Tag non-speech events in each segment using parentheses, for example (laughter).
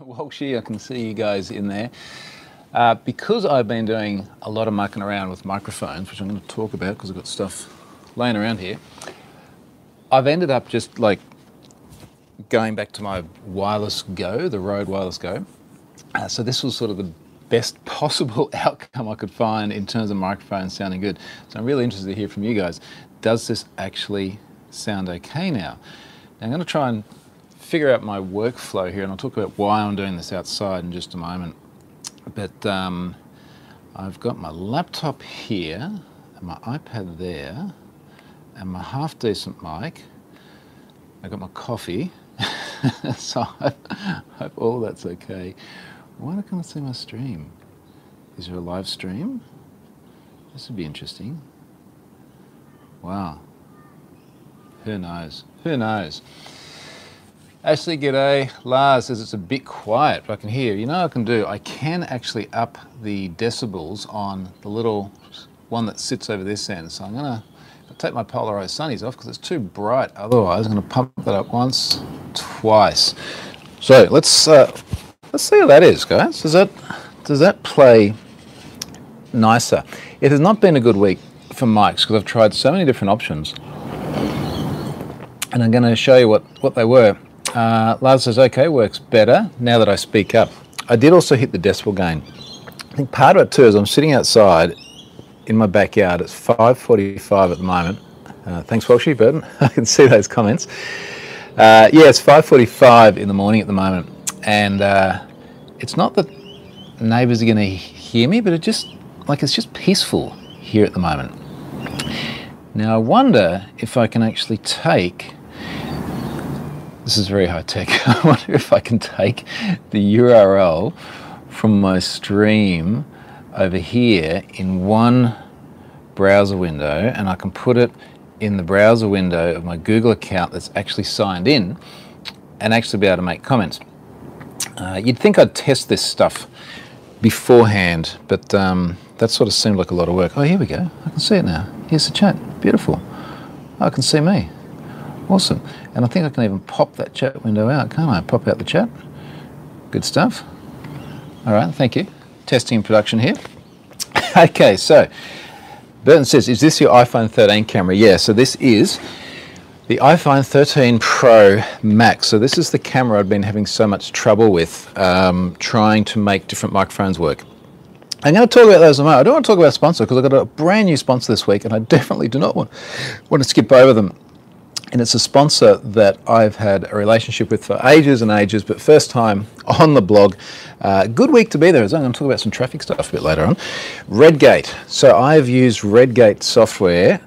Walshy, I can see you guys in there. Uh, because I've been doing a lot of mucking around with microphones, which I'm going to talk about because I've got stuff laying around here, I've ended up just like going back to my wireless Go, the Rode Wireless Go. Uh, so this was sort of the best (laughs) possible outcome I could find in terms of microphones sounding good. So I'm really interested to hear from you guys. Does this actually sound okay now? now I'm going to try and figure out my workflow here, and I'll talk about why I'm doing this outside in just a moment. But um, I've got my laptop here, and my iPad there, and my half decent mic. I've got my coffee, (laughs) so I hope all that's okay. Why not come and see my stream? Is there a live stream? This would be interesting. Wow. Who knows? Who knows? Ashley, g'day. Lars says it's a bit quiet, but I can hear. You know I can do? I can actually up the decibels on the little one that sits over this end. So I'm going to take my Polarized Sunnies off because it's too bright. Otherwise, I'm going to pump that up once, twice. So let's uh, let's see how that is, guys. Does that does that play nicer? It has not been a good week for mics because I've tried so many different options, and I'm going to show you what what they were. Uh, Lars says, okay, works better now that I speak up. I did also hit the decibel gain. I think part of it too is I'm sitting outside in my backyard. It's 5.45 at the moment. Uh, thanks, Walshy Burton. (laughs) I can see those comments. Uh, yeah, it's 5.45 in the morning at the moment. And uh, it's not that neighbours are going to hear me, but it just, like, it's just peaceful here at the moment. Now, I wonder if I can actually take this is very high tech. (laughs) I wonder if I can take the URL from my stream over here in one browser window and I can put it in the browser window of my Google account that's actually signed in and actually be able to make comments. Uh, you'd think I'd test this stuff beforehand, but um, that sort of seemed like a lot of work. Oh, here we go. I can see it now. Here's the chat. Beautiful. Oh, I can see me. Awesome. And I think I can even pop that chat window out, can't I? Pop out the chat. Good stuff. All right, thank you. Testing production here. (laughs) okay, so Burton says, is this your iPhone 13 camera? Yeah, so this is the iPhone 13 Pro Max. So this is the camera I've been having so much trouble with um, trying to make different microphones work. I'm going to talk about those a moment. I don't want to talk about sponsor because I've got a brand new sponsor this week and I (laughs) definitely do not want, want to skip over them and it's a sponsor that I've had a relationship with for ages and ages, but first time on the blog. Uh, good week to be there. I'm going to talk about some traffic stuff a bit later on. Redgate. So I've used Redgate software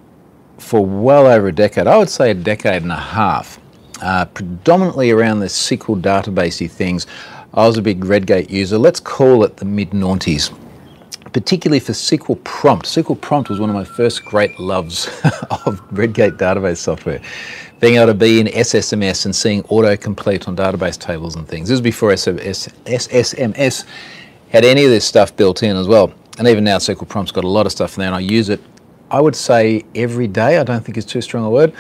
for well over a decade. I would say a decade and a half, uh, predominantly around the SQL databasey things. I was a big Redgate user. Let's call it the mid noughties particularly for SQL Prompt. SQL Prompt was one of my first great loves (laughs) of Redgate database software. Being able to be in SSMS and seeing autocomplete on database tables and things. This was before SSMS had any of this stuff built in as well. And even now SQL Prompt's got a lot of stuff in there and I use it, I would say every day. I don't think it's too strong a word.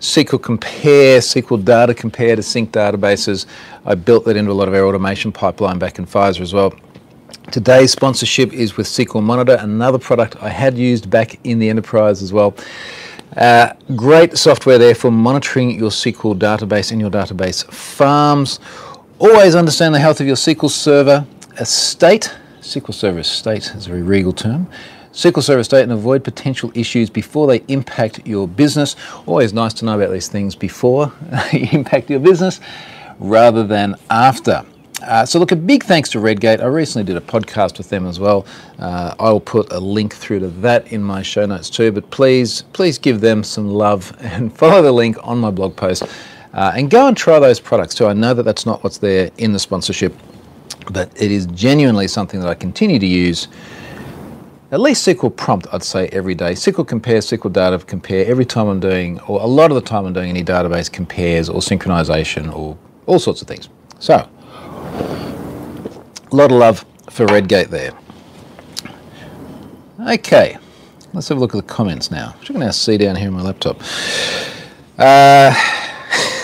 SQL Compare, SQL Data Compare to sync databases. I built that into a lot of our automation pipeline back in Pfizer as well. Today's sponsorship is with SQL Monitor, another product I had used back in the enterprise as well. Uh, great software there for monitoring your SQL database and your database farms. Always understand the health of your SQL Server estate. SQL Server estate is a very regal term. SQL Server estate and avoid potential issues before they impact your business. Always nice to know about these things before (laughs) they impact your business rather than after. Uh, so look, a big thanks to Redgate. I recently did a podcast with them as well. Uh, I'll put a link through to that in my show notes too. But please, please give them some love (laughs) and follow the link on my blog post uh, and go and try those products too. I know that that's not what's there in the sponsorship, but it is genuinely something that I continue to use. At least SQL prompt, I'd say every day. SQL compare, SQL data compare. Every time I'm doing, or a lot of the time I'm doing any database compares or synchronization or all sorts of things. So a lot of love for Redgate there. Okay, let's have a look at the comments now, which I can now see down here on my laptop. Uh,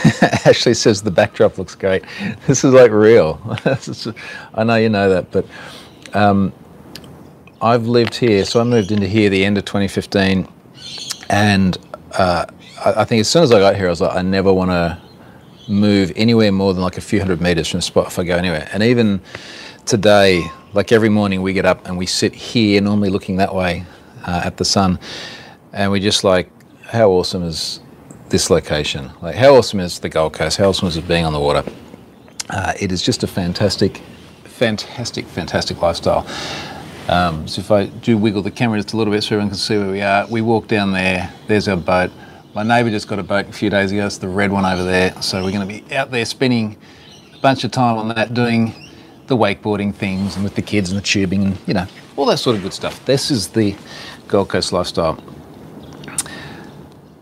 (laughs) Ashley says the backdrop looks great. This is like real. (laughs) I know you know that, but um, I've lived here. So I moved into here the end of 2015, and uh, I, I think as soon as I got here, I was like, I never want to move anywhere more than like a few hundred meters from the spot if I go anywhere. And even today, like every morning, we get up and we sit here, normally looking that way uh, at the sun, and we just like, how awesome is this location? Like, how awesome is the Gold Coast? How awesome is it being on the water? Uh, it is just a fantastic, fantastic, fantastic lifestyle. Um, so if I do wiggle the camera just a little bit so everyone can see where we are, we walk down there. There's our boat. My neighbour just got a boat a few days ago. It's the red one over there. So we're going to be out there spending a bunch of time on that, doing the wakeboarding things and with the kids and the tubing and you know all that sort of good stuff. This is the Gold Coast lifestyle.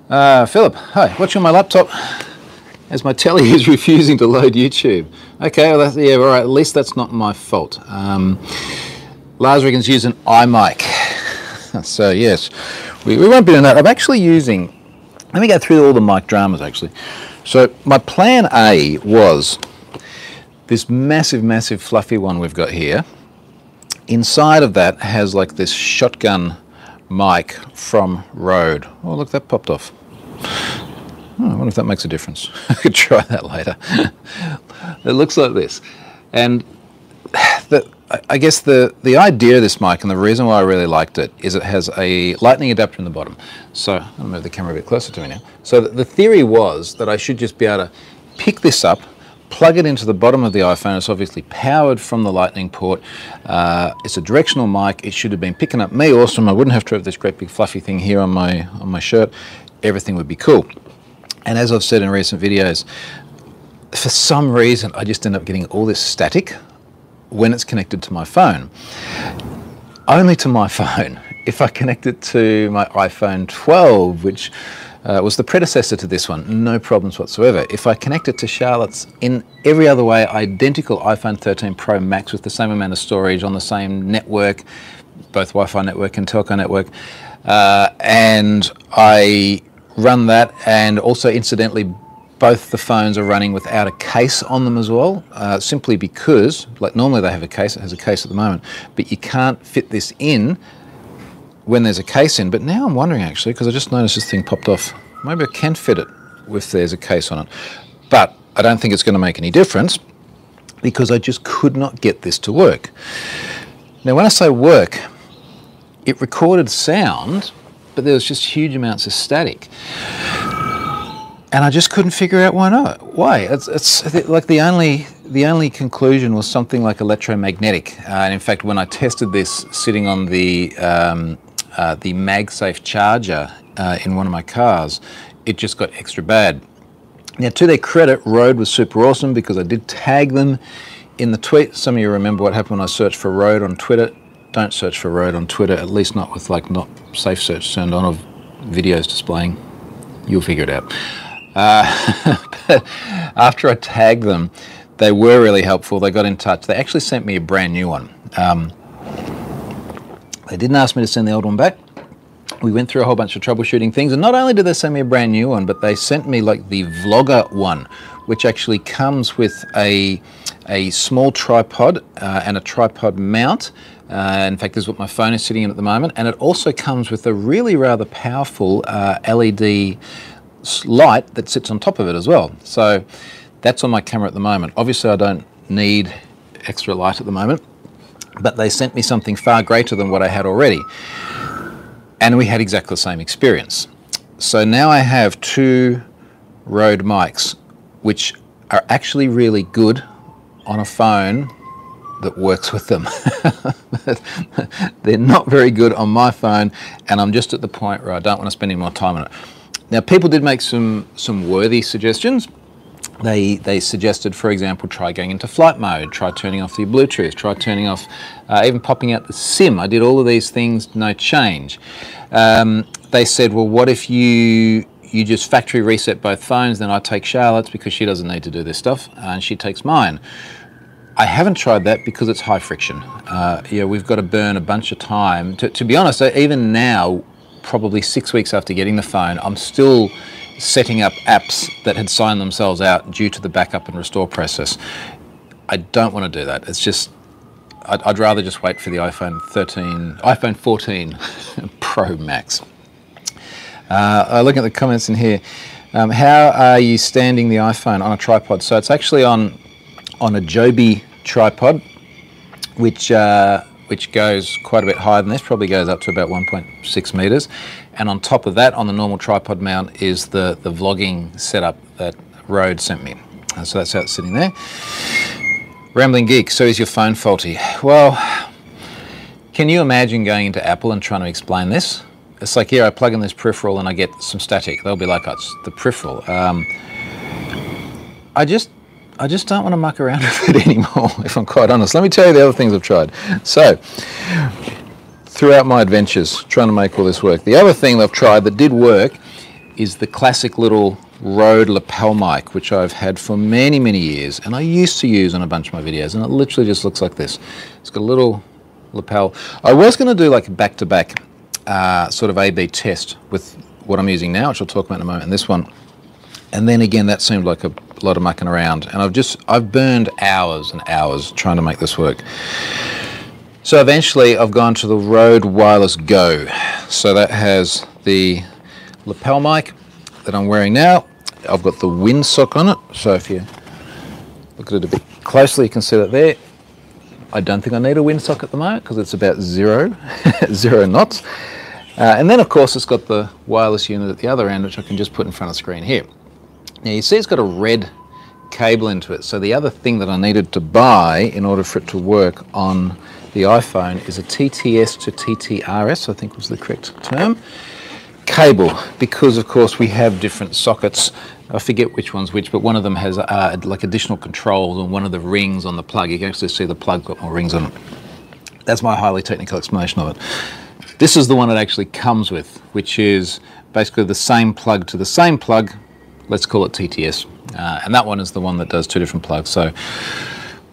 Uh, Philip, hi. Watching my laptop as my telly (laughs) is refusing to load YouTube. Okay, well that's, yeah, all right. At least that's not my fault. Um, Lars reckons use an iMic. (laughs) so yes, we, we won't be doing that. I'm actually using. Let me go through all the mic dramas actually. So my plan A was this massive, massive fluffy one we've got here. Inside of that has like this shotgun mic from Rode. Oh, look, that popped off. Oh, I wonder if that makes a difference. (laughs) I could try that later. (laughs) it looks like this. And I guess the, the idea of this mic and the reason why I really liked it is it has a lightning adapter in the bottom. So I'll move the camera a bit closer to me now. So the theory was that I should just be able to pick this up, plug it into the bottom of the iPhone. It's obviously powered from the lightning port. Uh, it's a directional mic. It should have been picking up me awesome. I wouldn't have to have this great big fluffy thing here on my, on my shirt. Everything would be cool. And as I've said in recent videos, for some reason, I just end up getting all this static when it's connected to my phone. Only to my (laughs) phone. If I connect it to my iPhone 12, which uh, was the predecessor to this one, no problems whatsoever. If I connect it to Charlotte's in every other way, identical iPhone 13 Pro Max with the same amount of storage on the same network, both Wi-Fi network and telco network, uh, and I run that, and also incidentally, both the phones are running without a case on them as well, uh, simply because, like normally they have a case, it has a case at the moment, but you can't fit this in when there's a case in. But now I'm wondering actually, because I just noticed this thing popped off. Maybe I can fit it if there's a case on it. But I don't think it's going to make any difference because I just could not get this to work. Now, when I say work, it recorded sound, but there was just huge amounts of static. And I just couldn't figure out why not. Why? It's, it's like the only the only conclusion was something like electromagnetic. Uh, and in fact, when I tested this sitting on the um, uh, the MagSafe charger uh, in one of my cars, it just got extra bad. Now, to their credit, Rode was super awesome because I did tag them in the tweet. Some of you remember what happened when I searched for Rode on Twitter. Don't search for Rode on Twitter, at least not with like not safe search turned on of videos displaying. You'll figure it out. Uh, but (laughs) after I tagged them, they were really helpful. They got in touch. They actually sent me a brand new one. Um, they didn't ask me to send the old one back. We went through a whole bunch of troubleshooting things, and not only did they send me a brand new one, but they sent me like the Vlogger one, which actually comes with a a small tripod uh, and a tripod mount. Uh, in fact, this is what my phone is sitting in at the moment, and it also comes with a really rather powerful uh, LED light that sits on top of it as well. So that's on my camera at the moment. Obviously, I don't need extra light at the moment, but they sent me something far greater than what I had already. And we had exactly the same experience. So now I have two Rode mics, which are actually really good on a phone that works with them. (laughs) They're not very good on my phone, and I'm just at the point where I don't want to spend any more time on it. Now, people did make some, some worthy suggestions. They, they suggested, for example, try going into flight mode, try turning off the Bluetooth, try turning off, uh, even popping out the SIM. I did all of these things, no change. Um, they said, well, what if you you just factory reset both phones, then I take Charlotte's because she doesn't need to do this stuff, and she takes mine. I haven't tried that because it's high friction. Uh, yeah, we've got to burn a bunch of time. To, to be honest, even now, probably six weeks after getting the phone, I'm still setting up apps that had signed themselves out due to the backup and restore process. I don't want to do that. It's just I'd, I'd rather just wait for the iPhone 13, iPhone 14 (laughs) Pro Max. Uh, look at the comments in here. Um, how are you standing the iPhone on a tripod? So it's actually on on a Joby tripod, which uh, which goes quite a bit higher than this. Probably goes up to about 1.6 meters. And on top of that, on the normal tripod mount, is the the vlogging setup that Rode sent me. Uh, so that's how it's sitting there. Rambling Geek, so is your phone faulty? Well, can you imagine going into Apple and trying to explain this? It's like, here, I plug in this peripheral and I get some static. They'll be like, oh, it's the peripheral. Um, I just, I just don't want to muck around (laughs) with it anymore, (laughs) if I'm quite honest. Let me tell you the other things I've tried. So, throughout my adventures trying to make all this work, the other thing I've tried that did work is the classic little Rode lapel mic, which I've had for many, many years, and I used to use on a bunch of my videos, and it literally just looks like this. It's got a little lapel. I was going to do like a back-to-back uh, sort of A-B test with what I'm using now, which I'll talk about in a moment, and this one. And then again, that seemed like a lot of mucking around, and I've just, I've burned hours and hours trying to make this work. So eventually I've gone to the Rode Wireless Go. So that has the lapel mic that I'm wearing now I've got the windsock on it, so if you look at it a bit closely, you can see that there. I don't think I need a windsock at the moment because it's about zero, (laughs) zero knots. Uh, and then of course it's got the wireless unit at the other end, which I can just put in front of the screen here. Now you see it's got a red cable into it. So the other thing that I needed to buy in order for it to work on the iPhone is a TRS to TRRS, I think was the correct term, cable, because of course we have different sockets I forget which one's which, but one of them has uh, like additional controls on one of the rings on the plug. You can actually see the plug got more rings on it. That's my highly technical explanation of it. This is the one it actually comes with, which is basically the same plug to the same plug. Let's call it TRS. Uh, and that one is the one that does two different plugs. So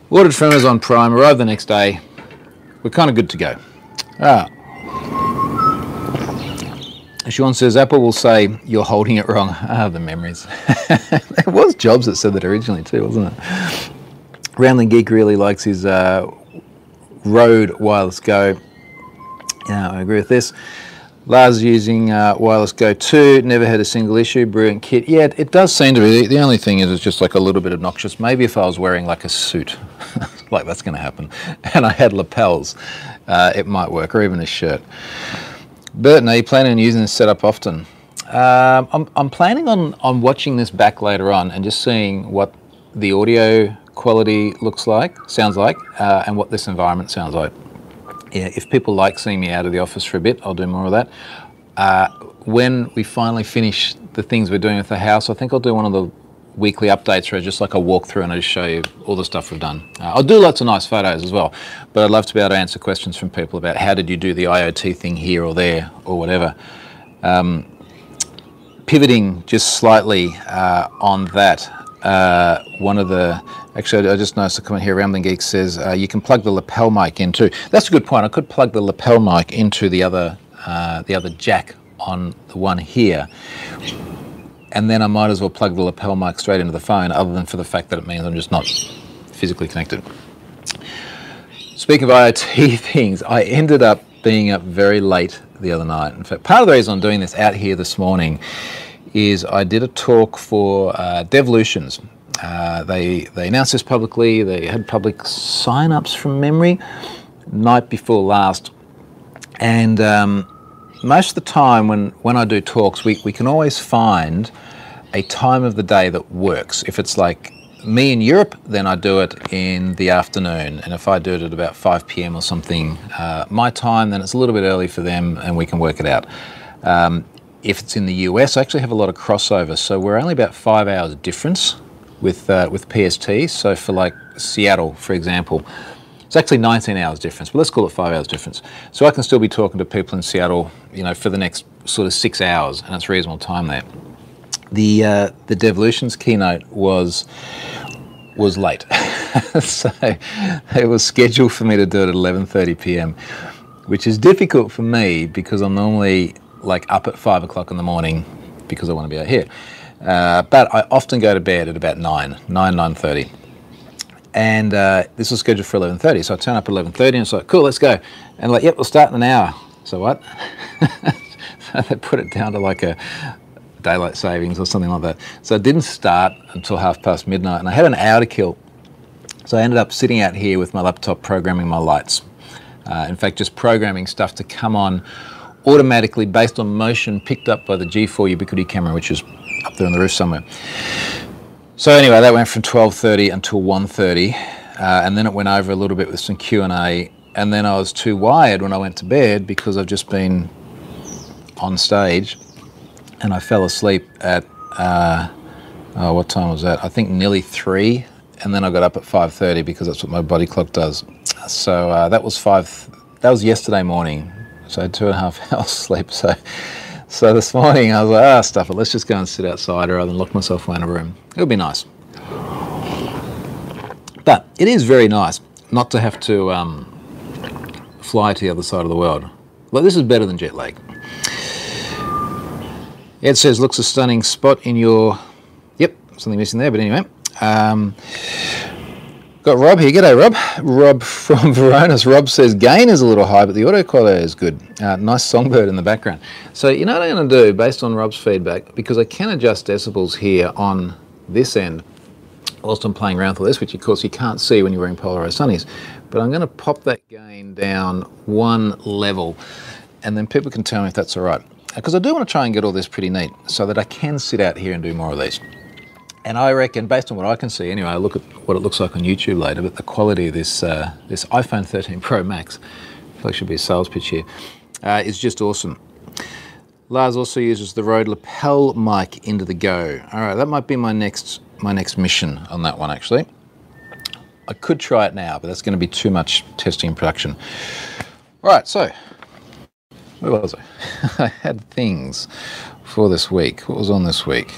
ordered from Amazon Prime, arrived the next day. We're kind of good to go. Ah, Sean says Apple will say you're holding it wrong. (laughs) Ah, the memories. (laughs) it was Jobs that said that originally too, wasn't it? Rambling Geek really likes his uh, Rode Wireless Go. Yeah, I agree with this. Lars using uh, Wireless Go 2, never had a single issue, brilliant kit. Yeah, it does seem to be. The only thing is it's just like a little bit obnoxious. Maybe if I was wearing like a suit, (laughs) like that's going to happen, (laughs) and I had lapels, uh, it might work, or even a shirt. Burton, are you planning on using this setup often? Um, I'm, I'm planning on, on watching this back later on and just seeing what the audio quality looks like, sounds like, uh, and what this environment sounds like. Yeah, if people like seeing me out of the office for a bit, I'll do more of that. Uh, when we finally finish the things we're doing with the house, I think I'll do one of the weekly updates where I just like a walkthrough and I just show you all the stuff we've done. Uh, I'll do lots of nice photos as well, but I'd love to be able to answer questions from people about how did you do the IoT thing here or there or whatever. Um, pivoting just slightly uh, on that, uh, one of the, actually I just noticed a comment here, Rambling Geek says uh, you can plug the lapel mic in too. That's a good point, I could plug the lapel mic into the other, uh, the other jack on the one here and then I might as well plug the lapel mic straight into the phone, other than for the fact that it means I'm just not physically connected. Speaking of IoT (laughs) things, I ended up being up very late the other night. In fact, part of the reason I'm doing this out here this morning is I did a talk for uh, Devlutions. Uh, they, they announced this publicly, they had public sign-ups from memory night before last. And um, most of the time when, when I do talks, we, we can always find a time of the day that works. If it's like me in Europe, then I do it in the afternoon. And if I do it at about 5 p.m. or something, uh, my time, then it's a little bit early for them and we can work it out. Um, if it's in the US, I actually have a lot of crossover. So we're only about five hours difference with, uh, with PST. So for like Seattle, for example, it's actually 19 hours difference, but let's call it five hours difference. So I can still be talking to people in Seattle, you know, for the next sort of six hours, and it's reasonable time there. The uh, the Devlutions keynote was was late, (laughs) so it was scheduled for me to do it at 11:30 p.m., which is difficult for me because I'm normally like up at five o'clock in the morning because I want to be out here. Uh, but I often go to bed at about 9, 9, 9.30. And uh, this was scheduled for 11.30, so I turn up at 11.30 and it's like, cool, let's go. And like, yep, we'll start in an hour. So what? (laughs) so they put it down to like a daylight savings or something like that. So it didn't start until half past midnight, and I had an hour to kill. So I ended up sitting out here with my laptop programming my lights. Uh, in fact, just programming stuff to come on automatically based on motion picked up by the G4 Ubiquiti camera, which is up there on the roof somewhere. So anyway, that went from 12.30 until 1.30, uh, and then it went over a little bit with some Q&A, and then I was too wired when I went to bed because I've just been on stage, and I fell asleep at, uh, oh, what time was that? I think nearly 3, and then I got up at 5.30 because that's what my body clock does. So uh, that was 5, that was yesterday morning, so two and a half (laughs) hours sleep, so so this morning I was like, ah, stuff it, let's just go and sit outside rather than lock myself away in a room. It would be nice. But it is very nice not to have to um, fly to the other side of the world. Well, this is better than jet lag. Ed says, looks a stunning spot in your... Yep, something missing there, but anyway. Um, Got Rob here. G'day, Rob. Rob from (laughs) Varonis. Rob says gain is a little high, but the quality is good. Uh, nice songbird in the background. So you know what I'm going to do based on Rob's feedback, because I can adjust decibels here on this end whilst I'm playing around with this, which of course you can't see when you're wearing polarized sunnies. But I'm going to pop that gain down one level, and then people can tell me if that's all right. Because I do want to try and get all this pretty neat so that I can sit out here and do more of these. And I reckon, based on what I can see, anyway, I look at what it looks like on YouTube later, but the quality of this uh, this iPhone 13 Pro Max, I feel like should be a sales pitch here, uh, is just awesome. Lars also uses the Rode lapel mic into the Go. All right, that might be my next my next mission on that one actually. I could try it now, but that's going to be too much testing and production. All right, so where was I? (laughs) I had things for this week. What was on this week?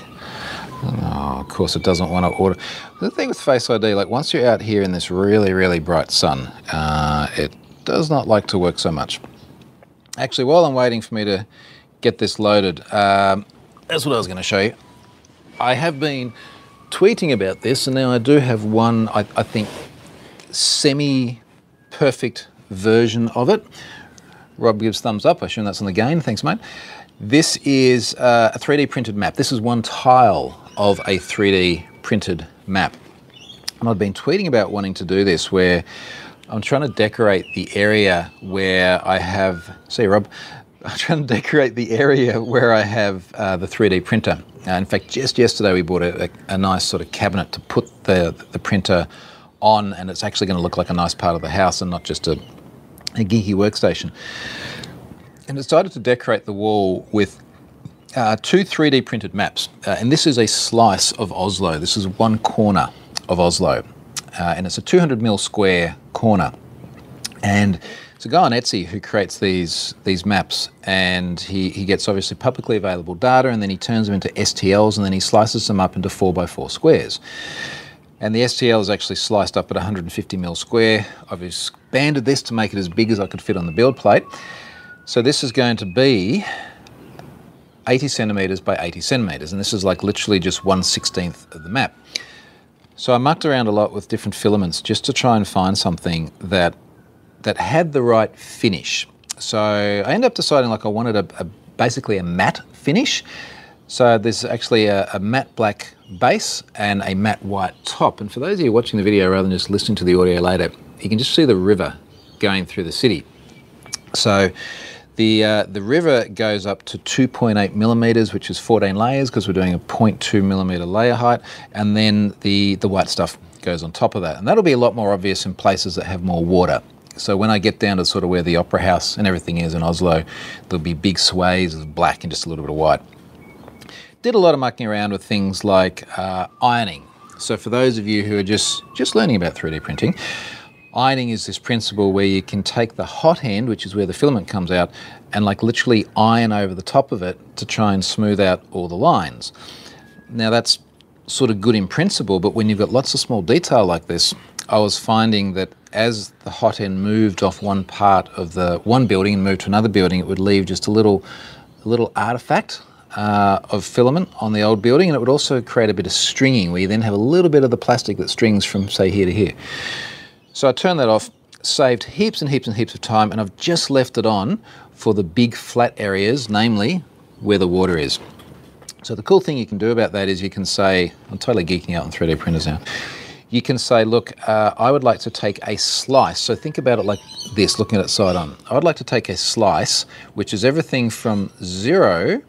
Oh, of course it doesn't want to order. The thing with Face ID, like once you're out here in this really, really bright sun, uh, it does not like to work so much. Actually, while I'm waiting for me to get this loaded, um, that's what I was going to show you. I have been tweeting about this, and now I do have one, I, I think, semi-perfect version of it. Rob gives thumbs up. I assume that's on the gain. Thanks, mate. This is uh, a 3D printed map. This is one tile of a 3D printed map. And I've been tweeting about wanting to do this where I'm trying to decorate the area where I have, see Rob, (laughs) I'm trying to decorate the area where I have uh, the 3D printer. Uh, in fact, just yesterday we bought a, a, a, nice sort of cabinet to put the, the printer on and it's actually going to look like a nice part of the house and not just a, a geeky workstation. And decided to decorate the wall with uh, two 3D printed maps, uh, and this is a slice of Oslo. This is one corner of Oslo, uh, and it's a 200 mil square corner. And it's a guy on Etsy who creates these these maps, and he, he gets obviously publicly available data, and then he turns them into STLs, and then he slices them up into 4x4 squares. And the STL is actually sliced up at 150 mil square. I've expanded this to make it as big as I could fit on the build plate. So this is going to be 80 centimeters by 80 centimeters, and this is like literally just 1 16th of the map. So I mucked around a lot with different filaments just to try and find something that that had the right finish. So I ended up deciding like I wanted a, a basically a matte finish. So there's actually a, a, matte black base and a matte white top. And for those of you watching the video rather than just listening to the audio later, you can just see the river going through the city. So the, uh, the river goes up to 2.8 millimeters, which is 14 layers because we're doing a 0.2 millimeter layer height. And then the, the white stuff goes on top of that. And that'll be a lot more obvious in places that have more water. So when I get down to sort of where the Opera House and everything is in Oslo, there'll be big sways of black and just a little bit of white. Did a lot of mucking around with things like uh, ironing. So for those of you who are just, just learning about 3D printing, Ironing is this principle where you can take the hot end, which is where the filament comes out, and like literally iron over the top of it to try and smooth out all the lines. Now that's sort of good in principle, but when you've got lots of small detail like this, I was finding that as the hot end moved off one part of the one building and moved to another building, it would leave just a little, a little artifact uh, of filament on the old building and it would also create a bit of stringing where you then have a little bit of the plastic that strings from say here to here. So I turned that off, saved heaps and heaps and heaps of time and I've just left it on for the big flat areas, namely where the water is. So the cool thing you can do about that is you can say, I'm totally geeking out on 3D printers now. You can say, look, uh, I would like to take a slice. So think about it like this, looking at it side on. I would like to take a slice, which is everything from zero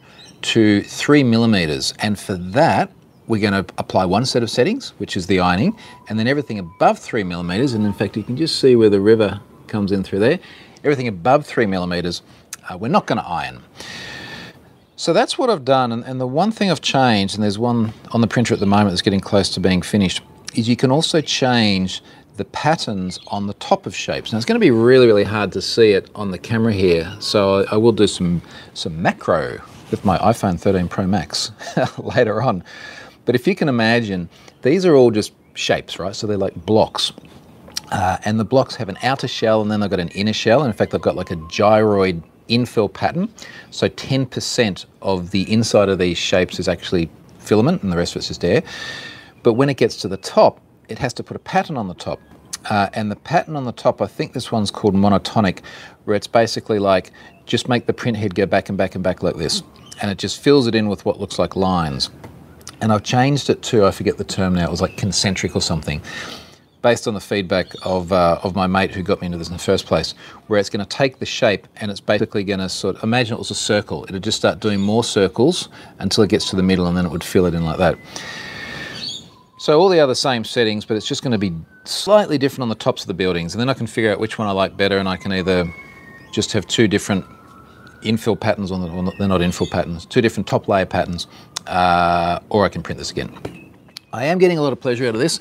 to three millimeters. And for that, we're going to apply one set of settings, which is the ironing, and then everything above three millimeters, and in fact, you can just see where the river comes in through there. Everything above three millimeters, uh, we're not going to iron. So that's what I've done, and, and the one thing I've changed, and there's one on the printer at the moment that's getting close to being finished, is you can also change the patterns on the top of shapes. Now it's going to be really, really hard to see it on the camera here, so I, I will do some, some macro with my iPhone 13 Pro Max (laughs) later on. But if you can imagine, these are all just shapes, right? So they're like blocks. Uh, and the blocks have an outer shell and then they've got an inner shell. And in fact, they've got like a gyroid infill pattern. So 10% of the inside of these shapes is actually filament and the rest of it's just air. But when it gets to the top, it has to put a pattern on the top. Uh, and the pattern on the top, I think this one's called monotonic, where it's basically like just make the print head go back and back and back like this. And it just fills it in with what looks like lines. And I've changed it to, I forget the term now, it was like concentric or something based on the feedback of, uh, of my mate who got me into this in the first place, where it's going to take the shape and it's basically going to sort of, imagine it was a circle. It'll just start doing more circles until it gets to the middle and then it would fill it in like that. So all the other same settings, but it's just going to be slightly different on the tops of the buildings. And then I can figure out which one I like better and I can either just have two different infill patterns on the, they're not infill patterns, two different top layer patterns, uh, or I can print this again. I am getting a lot of pleasure out of this.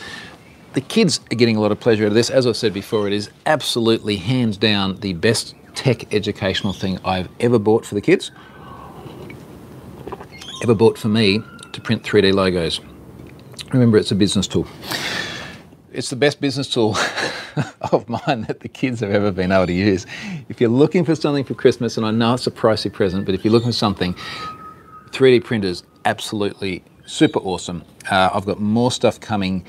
The kids are getting a lot of pleasure out of this. As I've said before, it is absolutely hands down the best tech educational thing I've ever bought for the kids, ever bought for me to print 3D logos. Remember, it's a business tool. It's the best business tool (laughs) of mine that the kids have ever been able to use. If you're looking for something for Christmas, and I know it's a pricey present, but if you're looking for something, 3D printers, absolutely super awesome. Uh, I've got more stuff coming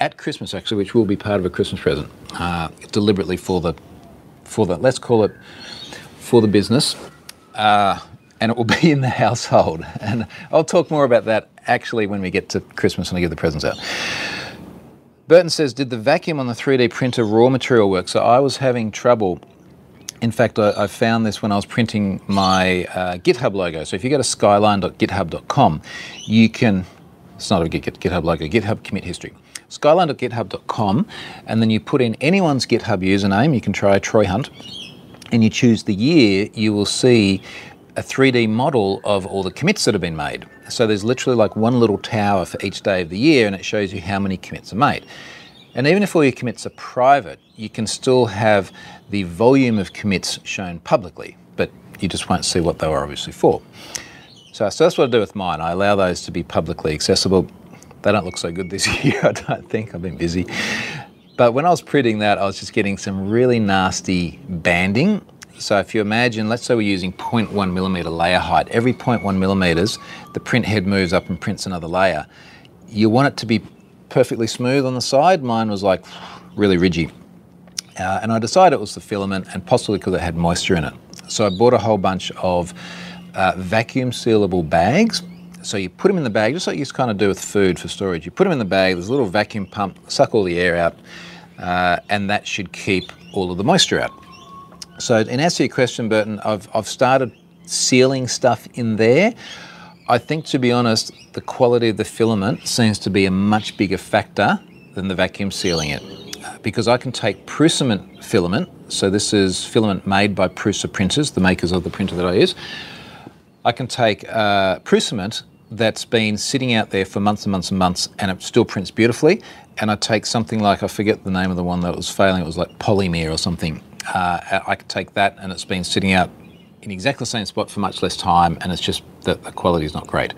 at Christmas actually, which will be part of a Christmas present, uh, deliberately for the, for the, let's call it, for the business, uh, and it will (laughs) be in the household. And I'll talk more about that actually when we get to Christmas and I give the presents out. Burton says, did the vacuum on the 3D printer raw material work? So I was having trouble. In fact, I, I found this when I was printing my uh, GitHub logo. So if you go to skyline.github.com, you can, it's not a GitHub logo, GitHub commit history skyline.github.com, and then you put in anyone's GitHub username. You can try Troy Hunt, and you choose the year. You will see a 3D model of all the commits that have been made. So there's literally like one little tower for each day of the year, and it shows you how many commits are made. And even if all your commits are private, you can still have the volume of commits shown publicly, but you just won't see what they were obviously for. So, so that's what I do with mine. I allow those to be publicly accessible. They don't look so good this (laughs) year, I don't think. I've been busy. But when I was printing that, I was just getting some really nasty banding. So if you imagine, let's say we're using 0.1 millimeter layer height. Every 0.1 millimeters, the print head moves up and prints another layer. You want it to be perfectly smooth on the side. Mine was like really ridgy. Uh, and I decided it was the filament and possibly because it had moisture in it. So I bought a whole bunch of uh, vacuum sealable bags so you put them in the bag, just like you kind of do with food for storage. You put them in the bag, there's a little vacuum pump, suck all the air out, uh, and that should keep all of the moisture out. So in answer to your question, Burton, I've, I've started sealing stuff in there. I think, to be honest, the quality of the filament seems to be a much bigger factor than the vacuum sealing it. Because I can take Prusament filament, so this is filament made by Prusa printers, the makers of the printer that I use. I can take uh, Prusament that's been sitting out there for months and months and months and it still prints beautifully. And I take something like, I forget the name of the one that was failing, it was like Polymer or something. Uh, I could take that and it's been sitting out in exactly the same spot for much less time and it's just that the quality is not great.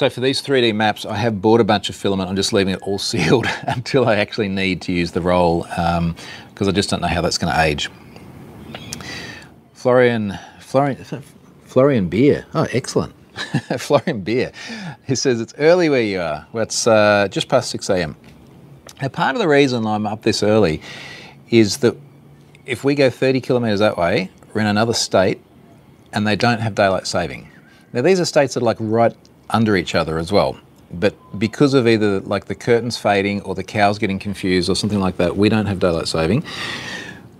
So for these 3D maps, I have bought a bunch of filament. I'm just leaving it all (laughs) sealed until I actually need to use the roll because um, I just don't know how that's going to age. Florian, Florian, Florian beer. Oh, excellent. (laughs) Florian Beer. He says it's early where you are. Well, it's uh, just past 6 a.m. Now, part of the reason I'm up this early is that if we go 30 kilometres that way, we're in another state and they don't have daylight saving. Now, these are states that are like right under each other as well. But because of either like the curtains fading or the cows getting confused or something like that, we don't have daylight saving,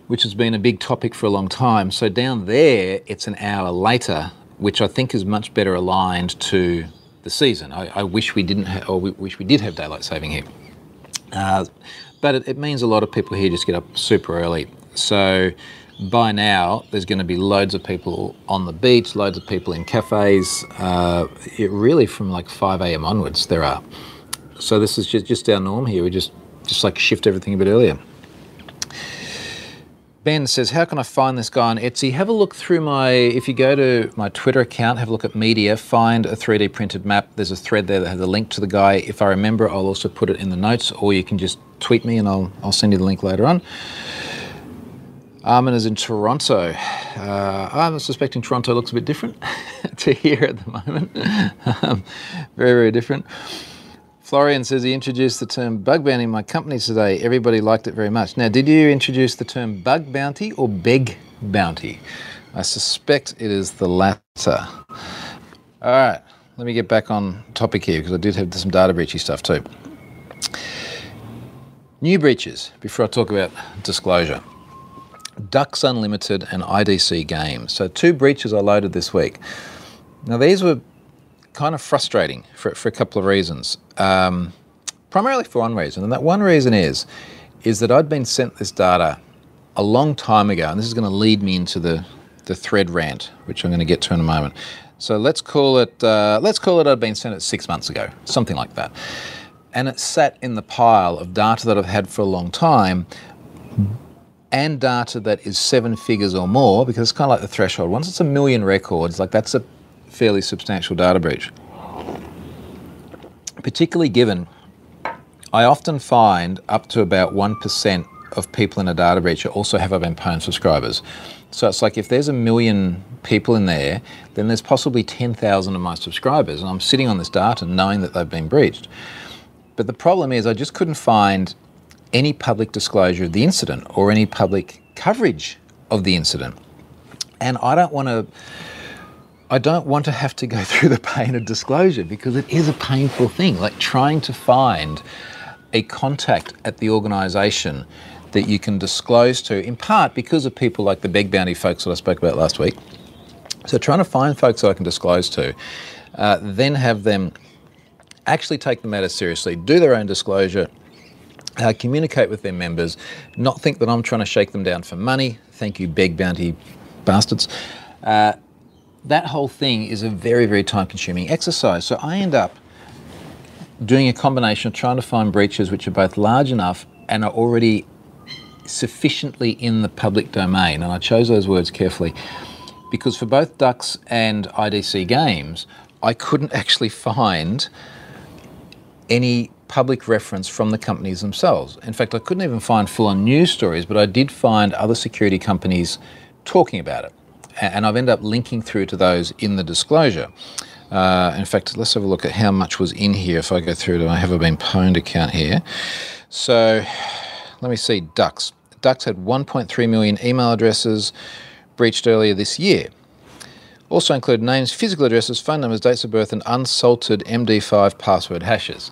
which has been a big topic for a long time. So down there, it's an hour later, which I think is much better aligned to the season. I, I wish we didn't, ha- or we wish we did have daylight saving here. Uh, but it, it means a lot of people here just get up super early. So by now, there's going to be loads of people on the beach, loads of people in cafes. Uh, it really, from like 5 a.m. onwards, there are. So this is just, just our norm here. We just just like shift everything a bit earlier. Ben says, "How can I find this guy on Etsy? Have a look through my. If you go to my Twitter account, have a look at media, find a 3D printed map. There's a thread there that has a link to the guy. If I remember, I'll also put it in the notes, or you can just tweet me and I'll I'll send you the link later on." Armin is in Toronto. Uh, I'm suspecting Toronto looks a bit different (laughs) to here at the moment. um, very, very different. Florian says he introduced the term bug bounty in my company today. Everybody liked it very much. Now, did you introduce the term bug bounty or beg bounty? I suspect it is the latter. All right, let me get back on topic here because I did have some data breachy stuff too. New breaches before I talk about disclosure. Ducks Unlimited and IDC Games. So, two breaches I loaded this week. Now, these were kind of frustrating for, for a couple of reasons. Um, primarily for one reason, and that one reason is is that I'd been sent this data a long time ago, and this is going to lead me into the the thread rant, which I'm going to get to in a moment. So let's call it uh, let's call it I'd been sent it six months ago, something like that, and it sat in the pile of data that I've had for a long time. And data that is seven figures or more, because it's kind of like the threshold. Once it's a million records, like that's a fairly substantial data breach. Particularly given I often find up to about 1% of people in a data breach also have a Pwn subscribers. So it's like if there's a million people in there, then there's possibly 10,000 of my subscribers, and I'm sitting on this data knowing that they've been breached. But the problem is, I just couldn't find any public disclosure of the incident or any public coverage of the incident. And I don't want to I don't want to have to go (laughs) through the pain of disclosure because it is a painful thing, like trying to find a contact at the organisation that you can disclose to, in part because of people like the Beg Bounty folks that I spoke about last week. So trying to find folks that I can disclose to, uh, then have them actually take the matter seriously, do their own disclosure, uh, communicate with their members, not think that I'm trying to shake them down for money. Thank you, Beg Bounty bastards. Uh, that whole thing is a very, very time consuming exercise. So I end up doing a combination of trying to find breaches which are both large enough and are already sufficiently in the public domain. And I chose those words carefully because for both Ducks and IDC games, I couldn't (laughs) actually find any public reference from the companies themselves. In fact, I couldn't even find full on news stories, but I did find other security companies talking about it. And I've ended up linking through to those in the disclosure. Uh, in fact, let's have a look at how much was in here if I go through to my Have I Been Pwned account here. So let me see, Ducks. Ducks had 1.3 million email addresses breached earlier this year. Also include names, physical addresses, phone numbers, dates of birth, and unsalted MD5 password hashes.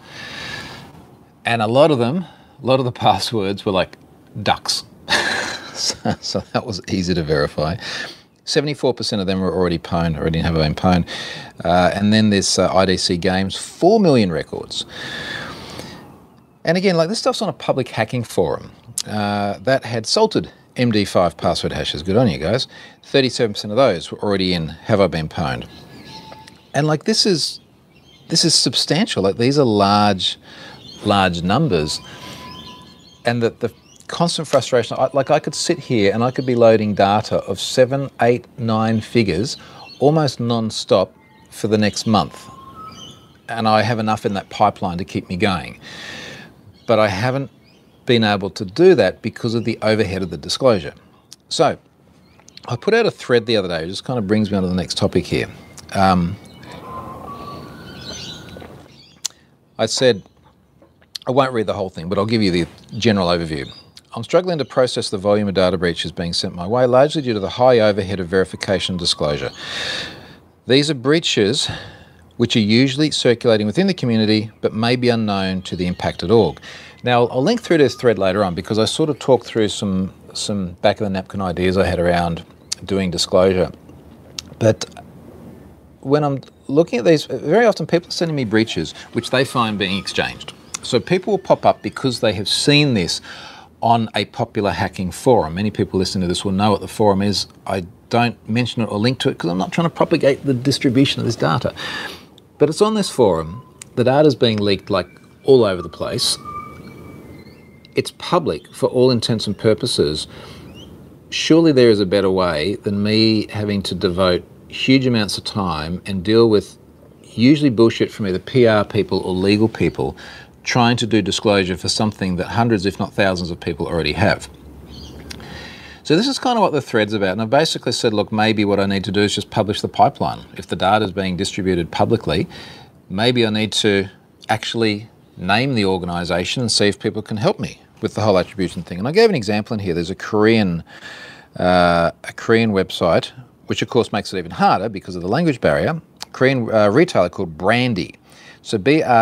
And a lot of them, a lot of the (laughs) passwords were like ducks. (laughs) so, so, that was easy to verify. 74% of them were already pwned, already have been pwned. Uh, and then there's uh, IDC Games, 4 million records. And again, like this stuff's on a public hacking forum uh, that had salted MD5 password hashes. Good on you guys. 37% of those were already in Have I Been Pwned. And like this is this is substantial. Like these are large, large numbers. And that the constant frustration, like I could sit here and I could be loading data of seven, eight, nine figures almost non-stop for the next month. And I have enough in that pipeline to keep me going. But I haven't been able to do that because of the overhead of the disclosure. So I put out a thread the other day, which just kind of brings me on to the next topic here. Um, I said, I won't read the whole thing, but I'll give you the general overview. I'm struggling to process the volume of data breaches being sent my way, largely due to the high overhead of verification and disclosure. These are breaches which are usually circulating within the community but may be unknown to the impacted org. Now, I'll link through this thread later on because I sort of talked through some, some back of the napkin ideas I had around doing disclosure. But when I'm looking at these, very often people are sending me breaches which they find being exchanged. So people will pop up because they have seen this on a popular hacking forum. Many people listening to this will know what the forum is. I don't mention it or link to it because I'm not trying to propagate the distribution of this data. But it's on this forum. The data is being leaked like all over the place. It's public for all intents and purposes. Surely there is a better way than me having to devote huge amounts of time and deal with usually bullshit from either PR people or legal people trying to do disclosure for something that hundreds, if not thousands, of people already have. So this is kind of what the thread's about. And I basically said, look, maybe what I need to do is just publish the pipeline. If the data is being distributed publicly, maybe I need to actually name the organisation and see if people can help me with the whole attribution thing. And I gave an example in here. There's a Korean, uh, a Korean website, which of course makes it even harder because of the language barrier. Korean uh, retailer called Brandi. So B-R-A-N-D-I.co.kr.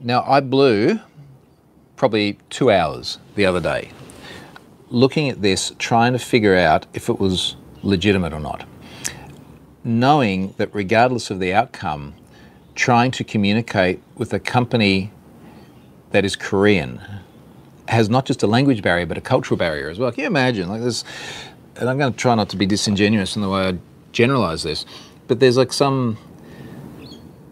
Now I blew probably two hours the other day looking at this, trying to figure out if it was legitimate or not. Knowing that regardless of the outcome, trying to communicate with a company that is Korean has not just a language barrier but a cultural barrier as well. Can you imagine? Like this, and I'm going to try not to be disingenuous in the way I generalize this, but there's like some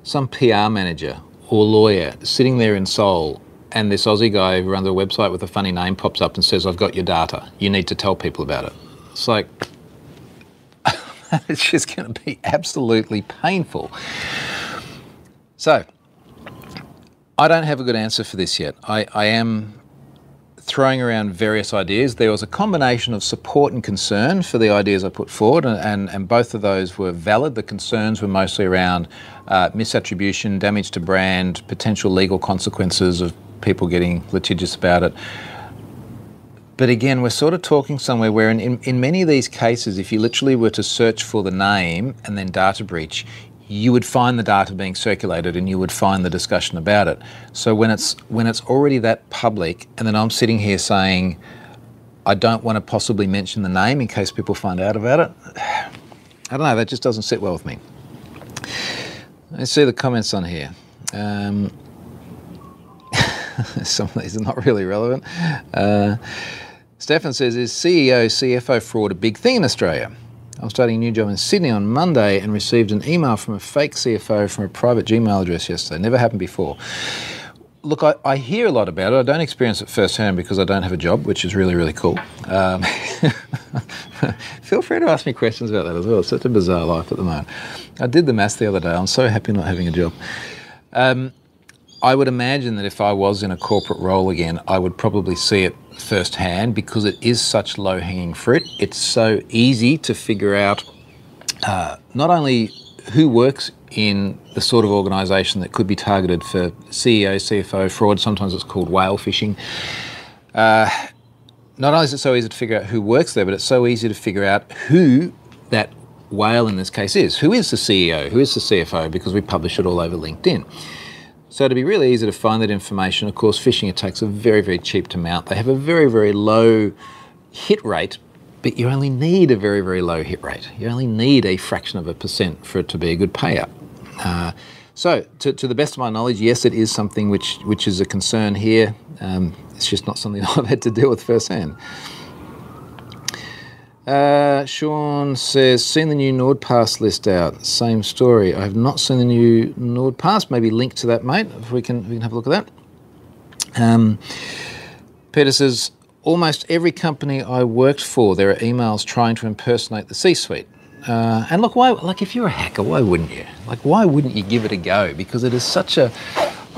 some PR manager or lawyer sitting there in Seoul and this Aussie guy who runs a website with a funny name pops up and says, I've got your data. You need to tell people about it. It's like, (laughs) it's just going to be absolutely painful. So, I don't have a good answer for this yet. I, I am throwing around various ideas. There was a combination of support and concern for the ideas I put forward, and, and, and both of those were valid. The concerns were mostly around uh, misattribution, damage to brand, potential legal consequences of people getting litigious about it. But again, we're sort of talking somewhere where, in, in, in many of these cases, if you literally were to search for the name and then data breach, you would find the data being circulated and you would find the discussion about it. So when it's when it's already that public, and then I'm sitting here saying, I don't want to possibly mention the name in case people find out about it. (sighs) I don't know. That just doesn't sit well with me. Let's see the comments on here. Um, (laughs) some of these are not really relevant. Uh, Stefan says, "Is CEO CFO fraud a big thing in Australia?" I was starting a new job in Sydney on Monday and received an email from a fake CFO from a private Gmail address yesterday. Never happened before. Look, I, I hear a lot about it. I don't experience it firsthand because I don't have a job, which is really, really cool. Um, (laughs) feel free to ask me questions about that as well. It's such a bizarre life at the moment. I did the maths the other day. I'm so happy not having a job. Um, I would imagine that if I was in a corporate role again, I would probably see it firsthand because it is such low hanging fruit. It's so easy to figure out uh, not only who works in the sort of organisation that could be targeted for CEO, CFO fraud, sometimes it's called whale phishing. Uh, not only is it so easy to figure out who works there, but it's so easy to figure out who that whale in this case is. Who is the CEO? Who is the CFO? Because we publish it all over LinkedIn. So to be really easy to find that information, of course, phishing attacks are very, very cheap to mount. They have a very, very low hit rate, but you only need a very, very low hit rate. You only need a fraction of a percent for it to be a good payout. Uh, so, to, to, the best of my knowledge, yes, it is something which, which is a concern here. Um, it's just not something (laughs) I've had to deal with firsthand. Uh, Sean says, seen the new NordPass list out. Same story. I have not seen the new NordPass. Maybe link to that, mate, if we can, we can have a look at that. Um, Peter says, almost every company I worked for, there are emails trying to impersonate the C-suite. Uh, and look, why? Like, if you're a hacker, why wouldn't you? Like, why wouldn't you give it a go? Because it is such a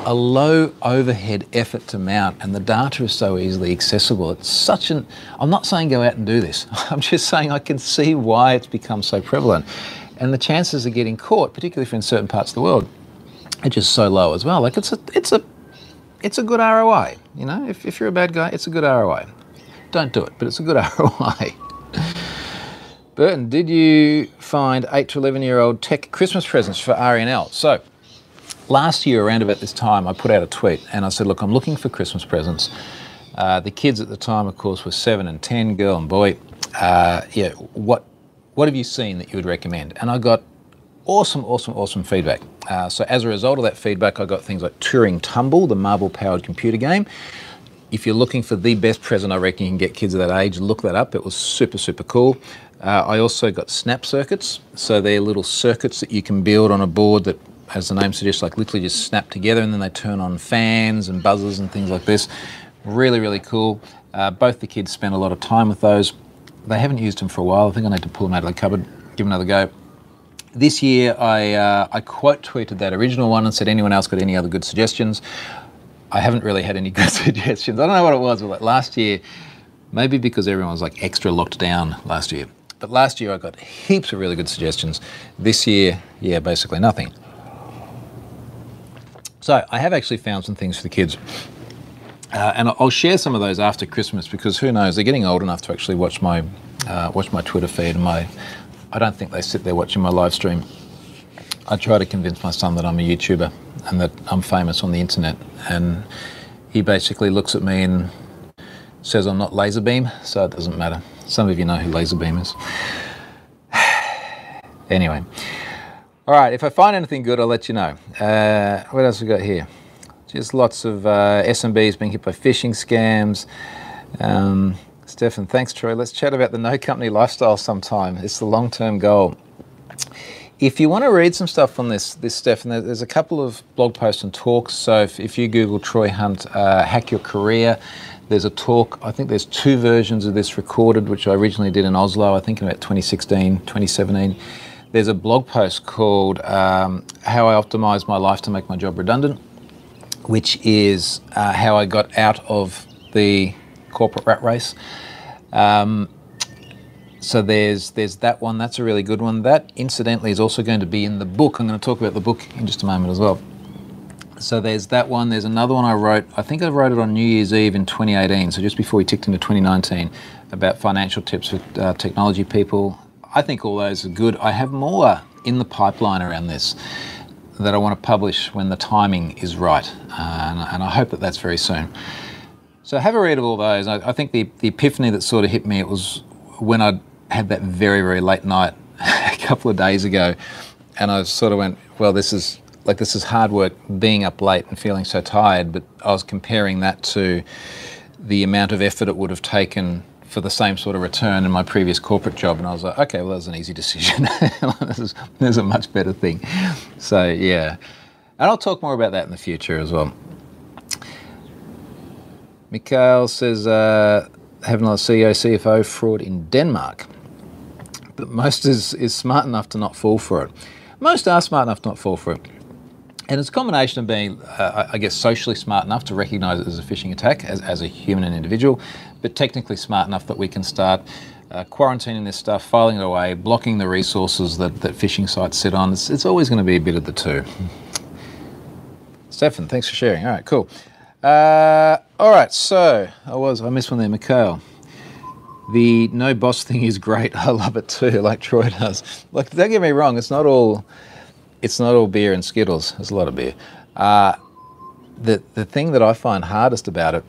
a low overhead effort to mount and the data is so easily accessible. It's such an, I'm not saying go out and do this. (laughs) I'm just saying I can see why it's become so prevalent. And the chances of getting caught, particularly if in certain parts of the world, are just so low as well. Like it's a it's a it's a good ROI. You know, if, if you're a bad guy, it's a good ROI. Don't do it, but it's a good (laughs) ROI. Burton, did you find 8 to 11 year old tech Christmas presents for RNL? So, last year, around about this time, I put out a tweet and I said, Look, I'm looking for Christmas presents. Uh, the kids at the time, of course, were 7 and 10, girl and boy. Uh, yeah, what, what have you seen that you would recommend? And I got awesome, awesome, awesome feedback. Uh, so, as a result of that feedback, I got things like Turing Tumble, the marble powered computer game. If you're looking for the best present I reckon you can get kids of that age, look that up. It was super, super cool. Uh, I also got snap circuits. So they're little circuits that you can build on a board that, as the name suggests, like literally just snap together and then they turn on fans and buzzers and things like this. Really, really cool. Uh, both the kids spent a lot of time with those. They haven't used them for a while. I think I need to pull them out of the cupboard, give them another go. This year, I, uh, I quote tweeted that original one and said, anyone else got any other good suggestions? I haven't really had any (laughs) good suggestions. I don't know what it was, but like last year, maybe because everyone was like extra locked down last year. But last year I got heaps of really good suggestions. This year, yeah, basically nothing. So I have actually found some things for the kids. Uh, and I'll share some of those after Christmas because who knows, they're getting old enough to actually watch my uh, watch my Twitter feed and my. I don't think they sit there watching my live stream. I try to convince my son that I'm a YouTuber and that I'm famous on the internet, and he basically looks at me and says I'm not Lazarbeam, so it doesn't matter. Some of you know who Lazarbeam is. (sighs) anyway, all right. If I find anything good, I'll let you know. Uh, what else we got here? Just lots of uh, SMBs being hit by phishing scams. Um, Stefan, thanks, Troy. Let's chat about the no company lifestyle sometime. It's the long term goal. If you want to read some stuff on this, this Stefan, there's a couple of blog posts and talks. So if, if you Google Troy Hunt, uh, Hack Your Career, there's a talk, I think there's two versions of this recorded, which I originally did in Oslo, I think in about 2016, 2017. There's a blog post called um, How I Optimize My Life to Make My Job Redundant, which is uh, how I got out of the corporate rat race. Um, so there's there's that one. That's a really good one. That incidentally is also going to be in the book. I'm going to talk about the book in just a moment as well. So there's that one. There's another one I wrote. I think I wrote it on New Year's Eve in 2018. So just before we ticked into 2019, about financial tips for uh, technology people. I think all those are good. I have more in the pipeline around this that I want to publish when the timing is right, uh, and, I hope that that's very soon. So have a read of all those. I, I think the, the epiphany that sort of hit me it was when I had that very very late night (laughs) a couple of days ago, and I sort of went, well, this is like this is hard work being up late and feeling so tired, but I was comparing that to the amount of effort it would have taken for the same sort of return in my previous corporate job, and I was like, okay, well, that was an easy decision. (laughs) this, is, a much better thing. So, yeah. And I'll talk more about that in the future as well. Mikhail says, uh, having a CEO, CFO fraud in Denmark. But most is, is smart enough to not fall for it. Most are smart enough to not fall for it. And it's a combination of being, uh, I guess, socially smart enough to recognise it as a phishing attack as, as a human and individual, but technically smart enough that we can start uh, quarantining this stuff, filing it away, blocking the resources that, that phishing sites sit on. It's, it's always going to be a bit of the two. Stefan, thanks for sharing. All right, cool. Uh, all right, so I was I missed one there, Mikhail. The no boss thing is great. (laughs) I love it too, like Troy does. Like, don't get me wrong, it's not all it's not all beer and Skittles. There's a lot of beer. Uh, the the thing that I find hardest about it,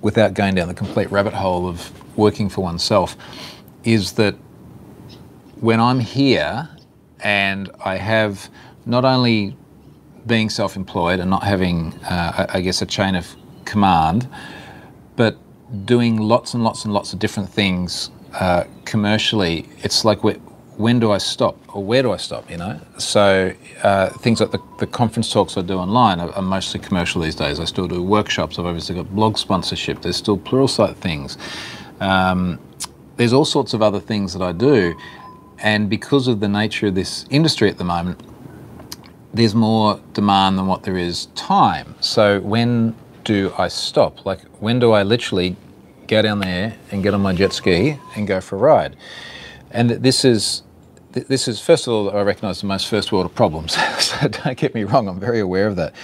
without going down the complete rabbit hole of working for oneself, is that when I'm here and I have not only being self-employed and not having, uh, I guess, a chain of command, but doing lots and lots and lots of different things uh, commercially. It's like we're when do I stop or where do I stop, you know? So uh, things like the, the, conference talks I do online are, are, mostly commercial these days. I still do workshops. I've obviously got blog sponsorship. There's still Pluralsight things. Um, there's all sorts of other things that I do. And because of the nature of this industry at the moment, there's more demand than what there is time. So when do I stop? Like, when do I literally go down there and get on my jet ski and go for a ride? And this is this is first of all, I recognise the most first world of problems. (laughs) so don't get me wrong, I'm very aware of that.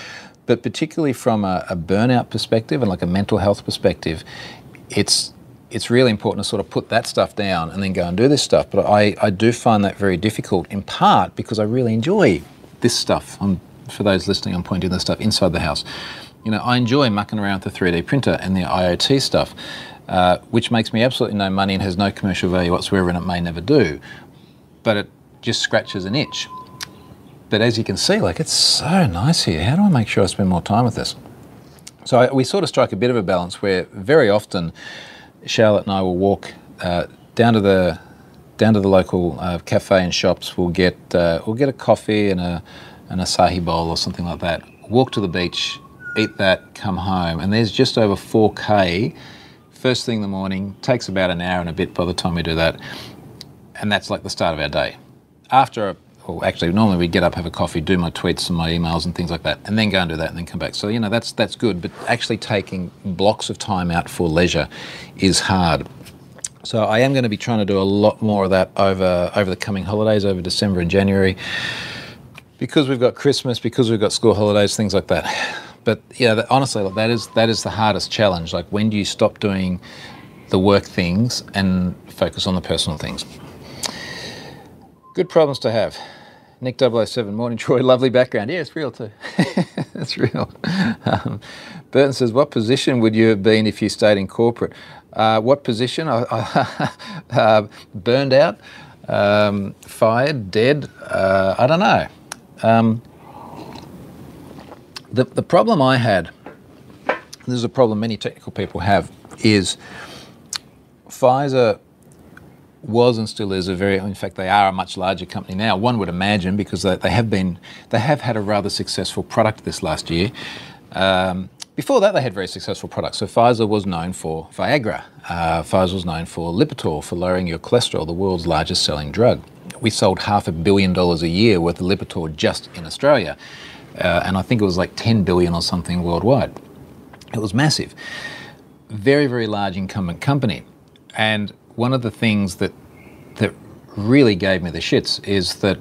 But particularly from a, a burnout perspective and like a mental health perspective, it's it's really important to sort of put that stuff down and then go and do this stuff. But I, I do find that very difficult in part because I really enjoy this stuff. I'm, for those listening, I'm pointing this stuff inside the house. You know, I enjoy mucking around with the 3D printer and the IoT stuff, uh, which makes me absolutely no money and has no commercial value whatsoever and it may never do. But it just scratches an itch. But as you can see, like it's so nice here. How do I make sure I spend more time with this? So I, we sort of strike a bit of a balance where very often Charlotte and I will walk uh, down to the down to the local uh, cafe and shops. We'll get uh, we'll get a coffee and a an acai bowl or something like that. Walk to the beach, eat that, come home, and there's just over 4k. First thing in the morning takes about an hour and a bit by the time we do that, and that's like the start of our day. After well, actually, normally we get up, have a coffee, do my tweets and my emails and things like that, and then go and do that, and then come back. So you know that's that's good, but actually taking blocks of time out for leisure is hard. So I am going to be trying to do a lot more of that over over the coming holidays, over December and January, because we've got Christmas, because we've got school holidays, things like that. But yeah, that, honestly, that is that is the hardest challenge. Like when do you stop doing the work things and focus on the personal things? Good problems to have. Nick 007, morning Troy, (laughs) lovely background. Yeah, it's real too. (laughs) it's real. Um, Burton says, what position would you have been if you stayed in corporate? Uh, what position? (laughs) uh, burned out, um, fired, dead? Uh, I don't know. Um, the, the problem I had, this is a problem many technical people have, is Pfizer was and still is a very, in fact, they are a much larger company now. One would imagine because they, they have been, they have had a rather successful product this last year. Um, before that, they had very successful products. So Pfizer was known for Viagra. Uh, Pfizer was known for Lipitor, for lowering your cholesterol, the world's largest selling drug. We sold half a billion dollars a year worth of Lipitor just in Australia. Uh, and I think it was like 10 billion or something worldwide. It was massive. Very, very large incumbent company. And one of the things that that really gave me the shits is that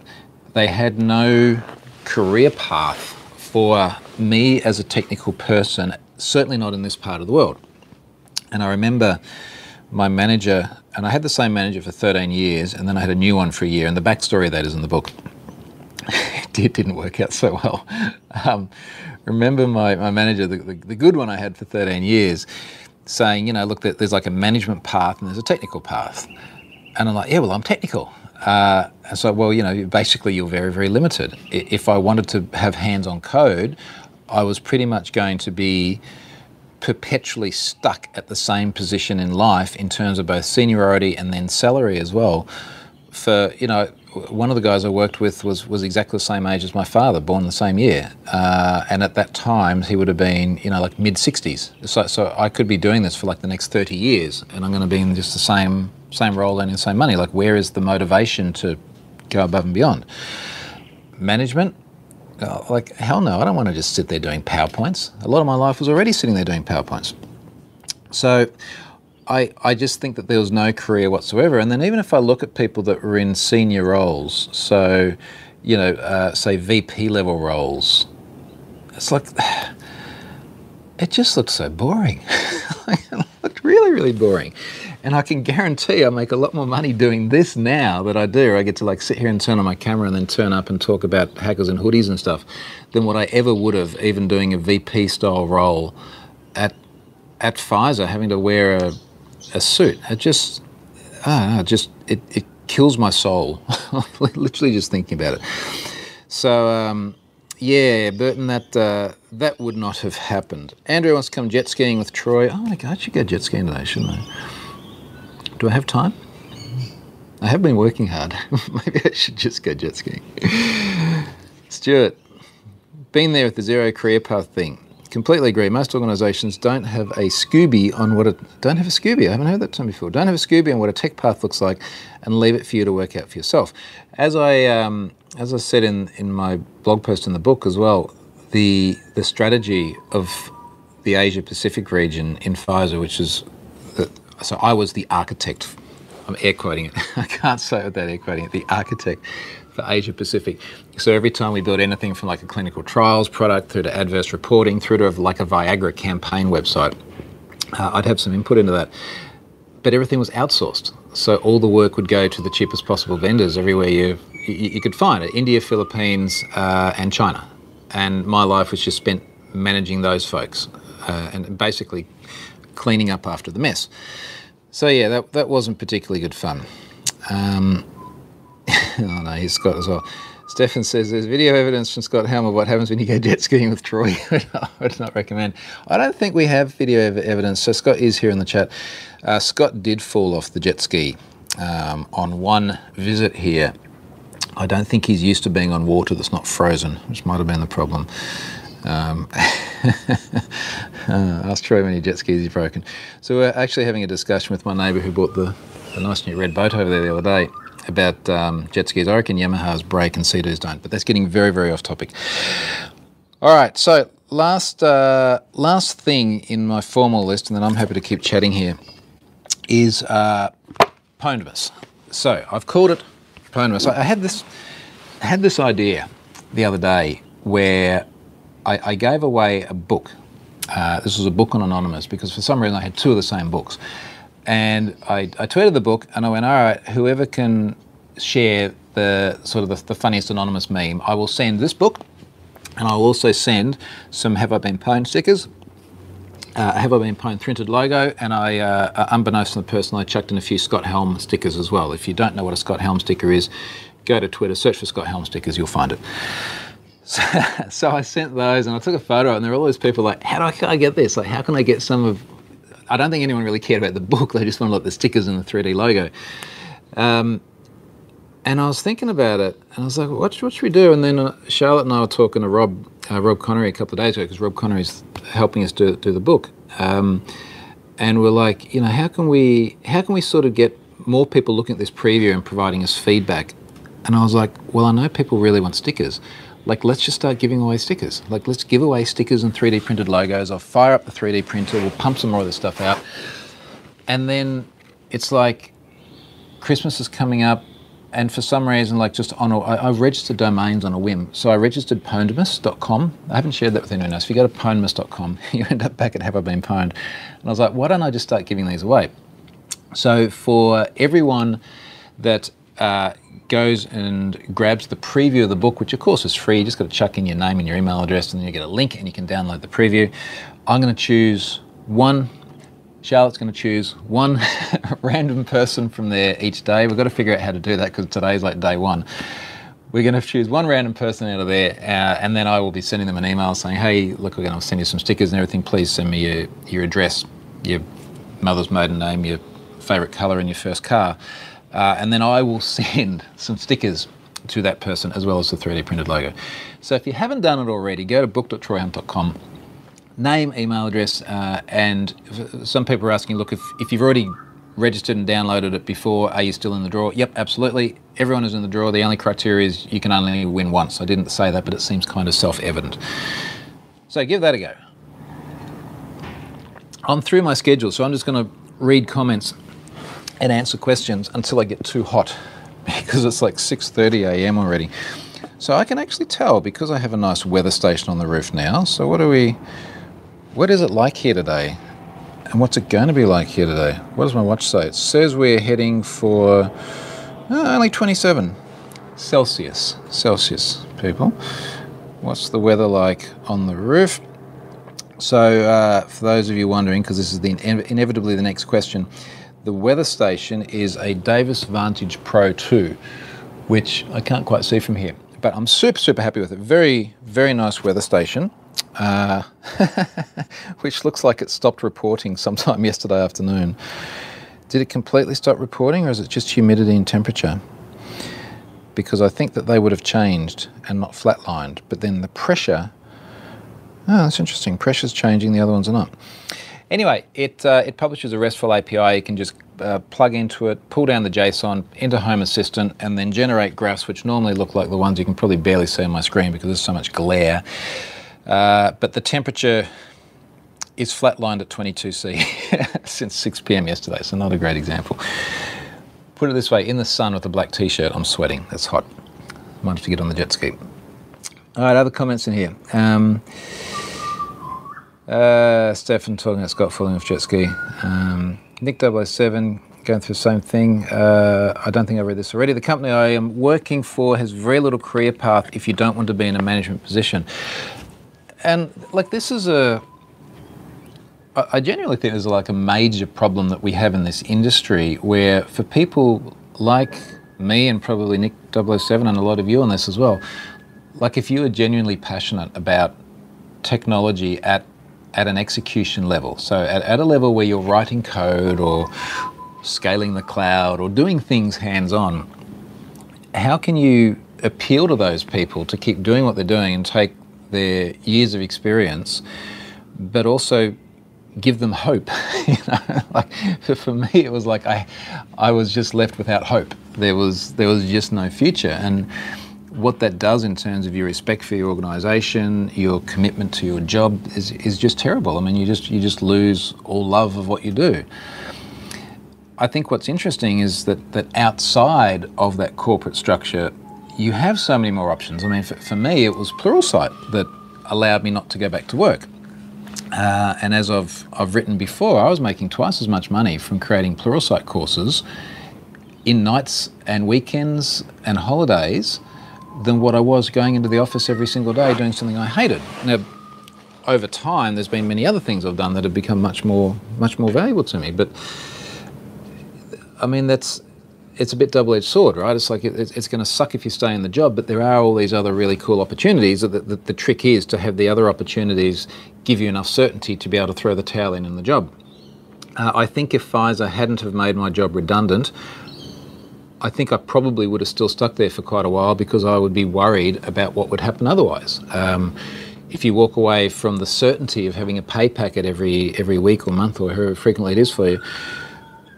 they had no career path for me as a technical person, certainly not in this part of the world. And I remember my manager, and I had the same manager for 13 years, and then I had a new one for a year, and the backstory of that is in the book. (laughs) it didn't work out so well. Um, remember my, my manager, the, the, the good one I had for 13 years, saying, you know, look, there's like a management path and there's a technical path. And I'm like, yeah, well, I'm technical. Uh, and so, well, you know, basically you're very, very limited. If I wanted to have hands on code, I was pretty much going to be perpetually stuck at the same position in life in terms of both seniority and then salary as well for, you know, one of the guys I worked with was, was exactly the same age as my father, born the same year. Uh, and at that time, he would have been, you know, like mid 60s. So, so I could be doing this for like the next 30 years and I'm going to be in just the same, same role and the same money. Like, where is the motivation to go above and beyond? Management, oh, like, hell no, I don't want to just sit there doing PowerPoints. A lot of my life was already sitting there doing PowerPoints. So I, I just think that there was no career whatsoever. And then even if I look at people that were in senior roles, so, you know, uh, say VP level roles, it's like, (sighs) it just looked so boring. (laughs) it looked really, really boring. And I can guarantee I make a lot more money doing this now that I do. I get to like sit here and turn on my camera and then turn up and talk about hackers and hoodies and stuff than what I ever would have even doing a VP style role at at Pfizer, having to wear a a suit. It just, ah, just it, it kills my soul. (laughs) Literally just thinking about it. So um, yeah, Burton, that uh, that would not have happened. Andrew wants to come jet skiing with Troy. Oh my God, I should go jet skiing today, shouldn't I? Do I have time? I have been working hard. (laughs) Maybe I should just go jet skiing. Stuart, been there with the zero career path thing completely agree. Most organisations don't have a Scooby on what a don't have a Scooby. I haven't heard that term before. Don't have a Scooby on what a tech path looks like, and leave it for you to work out for yourself. As I um, as I said in in my blog post in the book as well, the the strategy of the Asia Pacific region in Pfizer, which is the, so I was the architect. I'm air quoting it. (laughs) I can't say it without air quoting it. The architect for Asia Pacific. So every time we build anything from like a clinical trials product through to adverse reporting through to like a Viagra campaign website, uh, I'd have some input into that. But everything was outsourced. So all the work would go to the cheapest possible vendors everywhere you, you, you could find it India, Philippines, uh, and China. And my life was just spent managing those folks uh, and basically cleaning up after the mess. So yeah, that, that wasn't particularly good fun. Um, (laughs) oh no, he's Scott as well. Stefan says there's video evidence from Scott Helme of what happens when you go jet skiing with Troy. (laughs) I would not recommend. I don't think we have video ev- evidence. So Scott is here in the chat. Uh, Scott did fall off the jet ski um, on one visit here. I don't think he's used to being on water that's not frozen, which might have been the problem. Um, (laughs) uh, ask Troy how many jet skis he's broken. So we're actually having a discussion with my neighbour who bought the, the nice new red boat over there the other day about um, jet skis. I reckon Yamaha's break and Sea-Doos don't, but that's getting very, very off topic. All right, so last uh, last thing in my formal list, and then I'm happy to keep chatting here, is uh. So I've called it Pondamus. I had this I had this idea the other day where I, I gave away a book. Uh, this was a book on Anonymous because for some reason I had two of the same books. And I, I tweeted the book and I went, all right, whoever can share the sort of the, the funniest anonymous meme, I will send this book and I'll also send some Have I Been Pwned stickers. Uh, Have I Been Pwned printed logo, and I, uh, uh, unbeknownst to the person, I chucked in a few Scott Helme stickers as well. If you don't know what a Scott Helme sticker is, go to Twitter, search for Scott Helme stickers, you'll find it. (laughs) So, so I sent those, and I took a photo, and there were all these people like, "How do I, I get this? Like, how can I get some of I don't think anyone really cared about the book. (laughs) They just wanted like the stickers and the 3D logo. Um, and I was thinking about it, and I was like, what, what should we do? And then uh, Charlotte and I were talking to Rob, uh, Rob Conery a couple of days ago, because Rob Conery's helping us do, do the book. Um, and we're like, you know, how can we how can we sort of get more people looking at this preview and providing us feedback? And I was like, well, I know people really want stickers like let's just start giving away stickers. Like let's give away stickers and 3D printed logos. I'll fire up the 3D printer, we'll pump some more of this stuff out. And then it's like Christmas is coming up and for some reason, like just on, a, I, I registered domains on a whim. So I registered pondamus.com. I haven't shared that with anyone else. If you go to pondamus.com, (laughs) you end up back at Have I Been Pwned? And I was like, why don't I just start giving these away? So for everyone that uh, goes and grabs the preview of the book, which of course is free. You just got to chuck in your name and your email address, and then you get a link and you can download the preview. I'm going to choose one. Charlotte's going to choose one (laughs) random person from there each day. We've got to figure out how to do that because today's like day one. We're going to choose one random person out of there, uh, and then I will be sending them an email saying, "Hey, look, we're going to send you some stickers and everything. Please send me your, your address, your mother's maiden name, your favourite colour, and your first car." Uh, and then I will send (laughs) some stickers to that person as well as the 3D printed logo. So if you haven't done it already, go to book.troyhunt.com, name, email address, uh, and some people are asking, look, if, if you've already registered and downloaded it before, are you still in the draw? Yep, absolutely. Everyone is in the draw. The only criteria is you can only win once. I didn't say that, but it seems kind of self-evident. So give that a go. I'm through my schedule, so I'm just going to read comments and answer questions until I get too hot (laughs) because it's like 6:30 a.m. already. So I can actually tell because I have a nice weather station on the roof now. So what are we what is it like here today? And what's it going to be like here today? What does my watch say? It says we're heading for oh, only 27 Celsius. Celsius, people. What's the weather like on the roof? So, uh, for those of you wondering, because this is the inevitably the next question, the weather station is a Davis Vantage Pro 2, which I can't quite see from here. But I'm super, super happy with it. Very, very nice weather station, uh, (laughs) which looks like it stopped reporting sometime (laughs) yesterday afternoon. Did it completely stop reporting or is it just humidity and temperature? Because I think that they would have changed and not flatlined. But then the pressure, oh, that's interesting. Pressure's changing, the other ones are not. Anyway, it, uh, it publishes a RESTful API. You can just uh, plug into it, pull down the JSON into Home Assistant, and then generate graphs, which normally look like the ones you can probably barely see on my screen because there's so much glare. Uh, but the temperature is flatlined at 22C (laughs) since 6 p.m. yesterday, so not a great example. Put it this way: in the sun with a black t-shirt, I'm sweating. That's hot. Might have to get on the jet ski. All right, other comments in here. Um, uh, Stefan talking about Scott falling off jet ski. Um, Nick 007 going through the same thing. Uh, I don't think I read this already. The company I am working for has very little career path if you don't want to be in a management position. And like this is a, I genuinely think there's like a major problem that we have in this industry where for people like me and probably Nick 007 and a lot of you on this as well, like if you are genuinely passionate about technology at at an execution level, so at, at a level where you're writing code or scaling the cloud or doing things hands-on, how can you appeal to those people to keep doing what they're doing and take their years of experience, but also give them hope. (laughs) you know, like for me, it was like I, I was just left without hope. There was there was just no future, and what that does in terms of your respect for your organisation, your commitment to your job is, is just terrible. I mean, you just you just lose all love of what you do. I think what's interesting is that that outside of that corporate structure, you have so many more options. I mean, for, for me, it was Pluralsight that allowed me not to go back to work. Uh, and as I've, I've written before, I was making twice as much money from creating Pluralsight courses in nights and weekends and holidays than what I was going into the office every single day doing something I hated. Now, over time, there's been many other things I've done that have become much more, much more valuable to me. But I mean, that's it's a bit double-edged sword, right? It's like it, it's going to suck if you stay in the job, but there are all these other really cool opportunities. The, the, the trick is to have the other opportunities give you enough certainty to be able to throw the towel in in the job. Uh, I think if Pfizer hadn't have made my job redundant, I think I probably would have still stuck there for quite a while because I would be worried about what would happen otherwise. Um, if you walk away from the certainty of having a pay packet every every week or month or however frequently it is for you,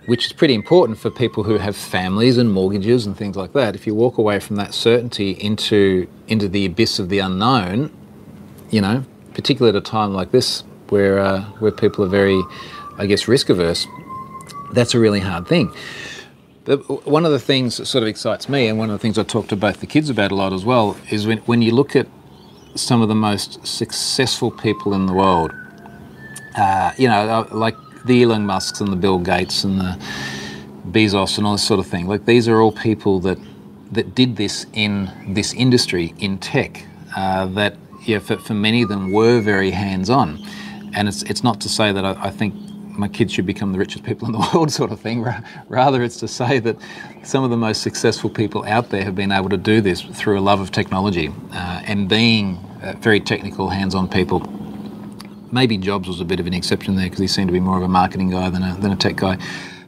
which is pretty important for people who have families and mortgages and things like that. If you walk away from that certainty into into the abyss of the unknown, you know, particularly at a time like this where uh, where people are very, I guess, risk averse, that's a really hard thing. One of the things that sort of excites me, and one of the things I talk to both the kids about a lot as well, is when, when you look at some of the most successful people in the world, uh, you know, uh, like the Elon Musks and the Bill Gates and the Bezos and all this sort of thing. Like these are all people that that did this in this industry in tech. Uh, that yeah, for, for many of them were very hands-on, and it's it's not to say that I, I think my kids should become the richest people in the (laughs) world, sort of thing. Rather, it's to say that some of the most successful people out there have been able to do this through a love of technology uh, and being uh, very technical, hands on people. Maybe Jobs was a bit of an exception there because he seemed to be more of a marketing guy than a, than a tech guy.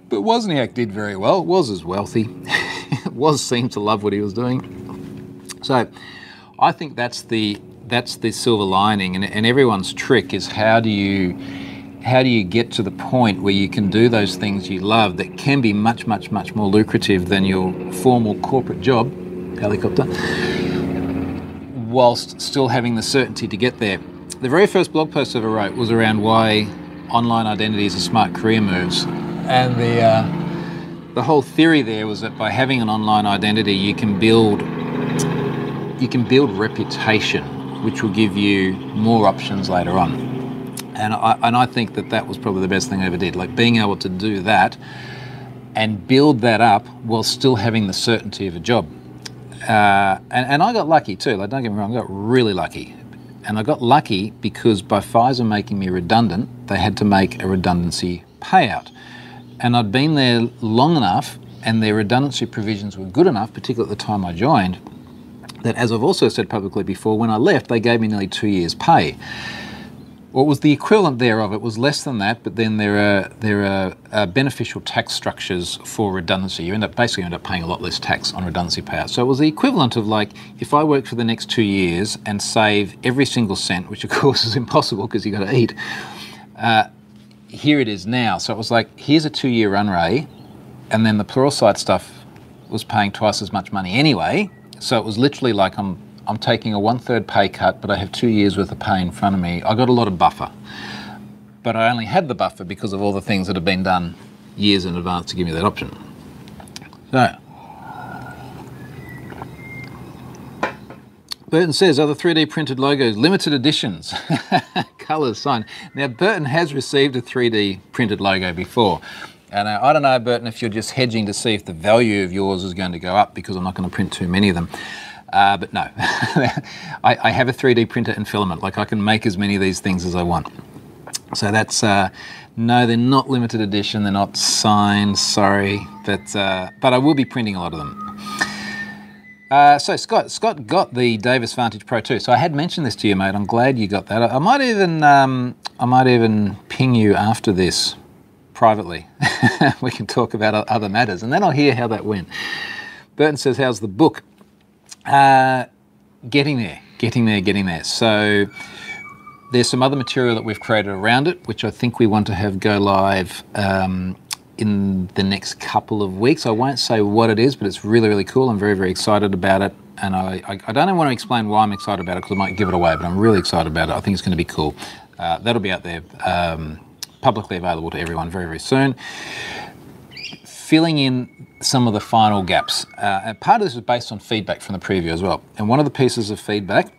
But Wozniak did very well, was as wealthy, (laughs) was seemed to love what he was doing. So I think that's the that's the silver lining and, and everyone's trick is how do you how do you get to the point where you can do those things you love that can be much, much, much more lucrative than your formal corporate job, helicopter, whilst still having the certainty to get there? The very first blog post I ever wrote was around why online identities are smart career moves. And the, uh, the whole theory there was that by having an online identity, you can build you can build reputation, which will give you more options later on. And I, and I think that that was probably the best thing I ever did. Like being able to do that and build that up while still having the certainty of a job. Uh, and, and I got lucky too. Like, don't get me wrong, I got really lucky. And I got lucky because by Pfizer making me redundant, they had to make a redundancy payout. And I'd been there long enough, and their redundancy provisions were good enough, particularly at the time I joined, that as I've also said publicly before, when I left, they gave me nearly two years' pay. What was the equivalent thereof? It was less than that, but then there are there are uh, beneficial tax structures for redundancy. You end up basically end up paying a lot less tax on redundancy payouts. So it was the equivalent of like if I worked for the next two years and save every single cent, which of course is impossible because you got to eat. Uh, here it is now. So it was like here's a two-year run rate, and then the Pluralsight stuff was paying twice as much money anyway. So it was literally like I'm I'm taking a one third pay cut, but I have two years worth of pay in front of me. I got a lot of buffer. But I only had the buffer because of all the things that have been done years in advance to give me that option. So, Burton says, are the 3D printed logos limited editions? (laughs) Colours, sign. Now, Burton has received a 3D printed logo before. And uh, I don't know, Burton, if you're just hedging to see if the value of yours is going to go up because I'm not going to print too many of them. Uh, but no, (laughs) I, I, have a 3D printer and filament. Like I can make as many of these things as I want. So that's uh, no, they're not limited edition. They're not signed. Sorry, but uh, but I will be printing a lot of them. Uh, so Scott, Scott got the Davis Vantage Pro 2. So I had mentioned this to you, mate. I'm glad you got that. I, I might even um, I might even ping you after this privately. (laughs) we can talk about other matters, and then I'll hear how that went. Burton says, "How's the book?" Uh, getting there, getting there, getting there. So there's some other material that we've created around it, which I think we want to have go live um, in the next couple of weeks. I won't say what it is, but it's really, really cool. I'm very, very excited about it. And I, I, I don't want to explain why I'm excited about it because I might give it away, but I'm really excited about it. I think it's going to be cool. Uh, that'll be out there um, publicly available to everyone very, very soon. Filling in some of the final gaps. Uh, and part of this is based on feedback from the preview as well. And one of the pieces of feedback,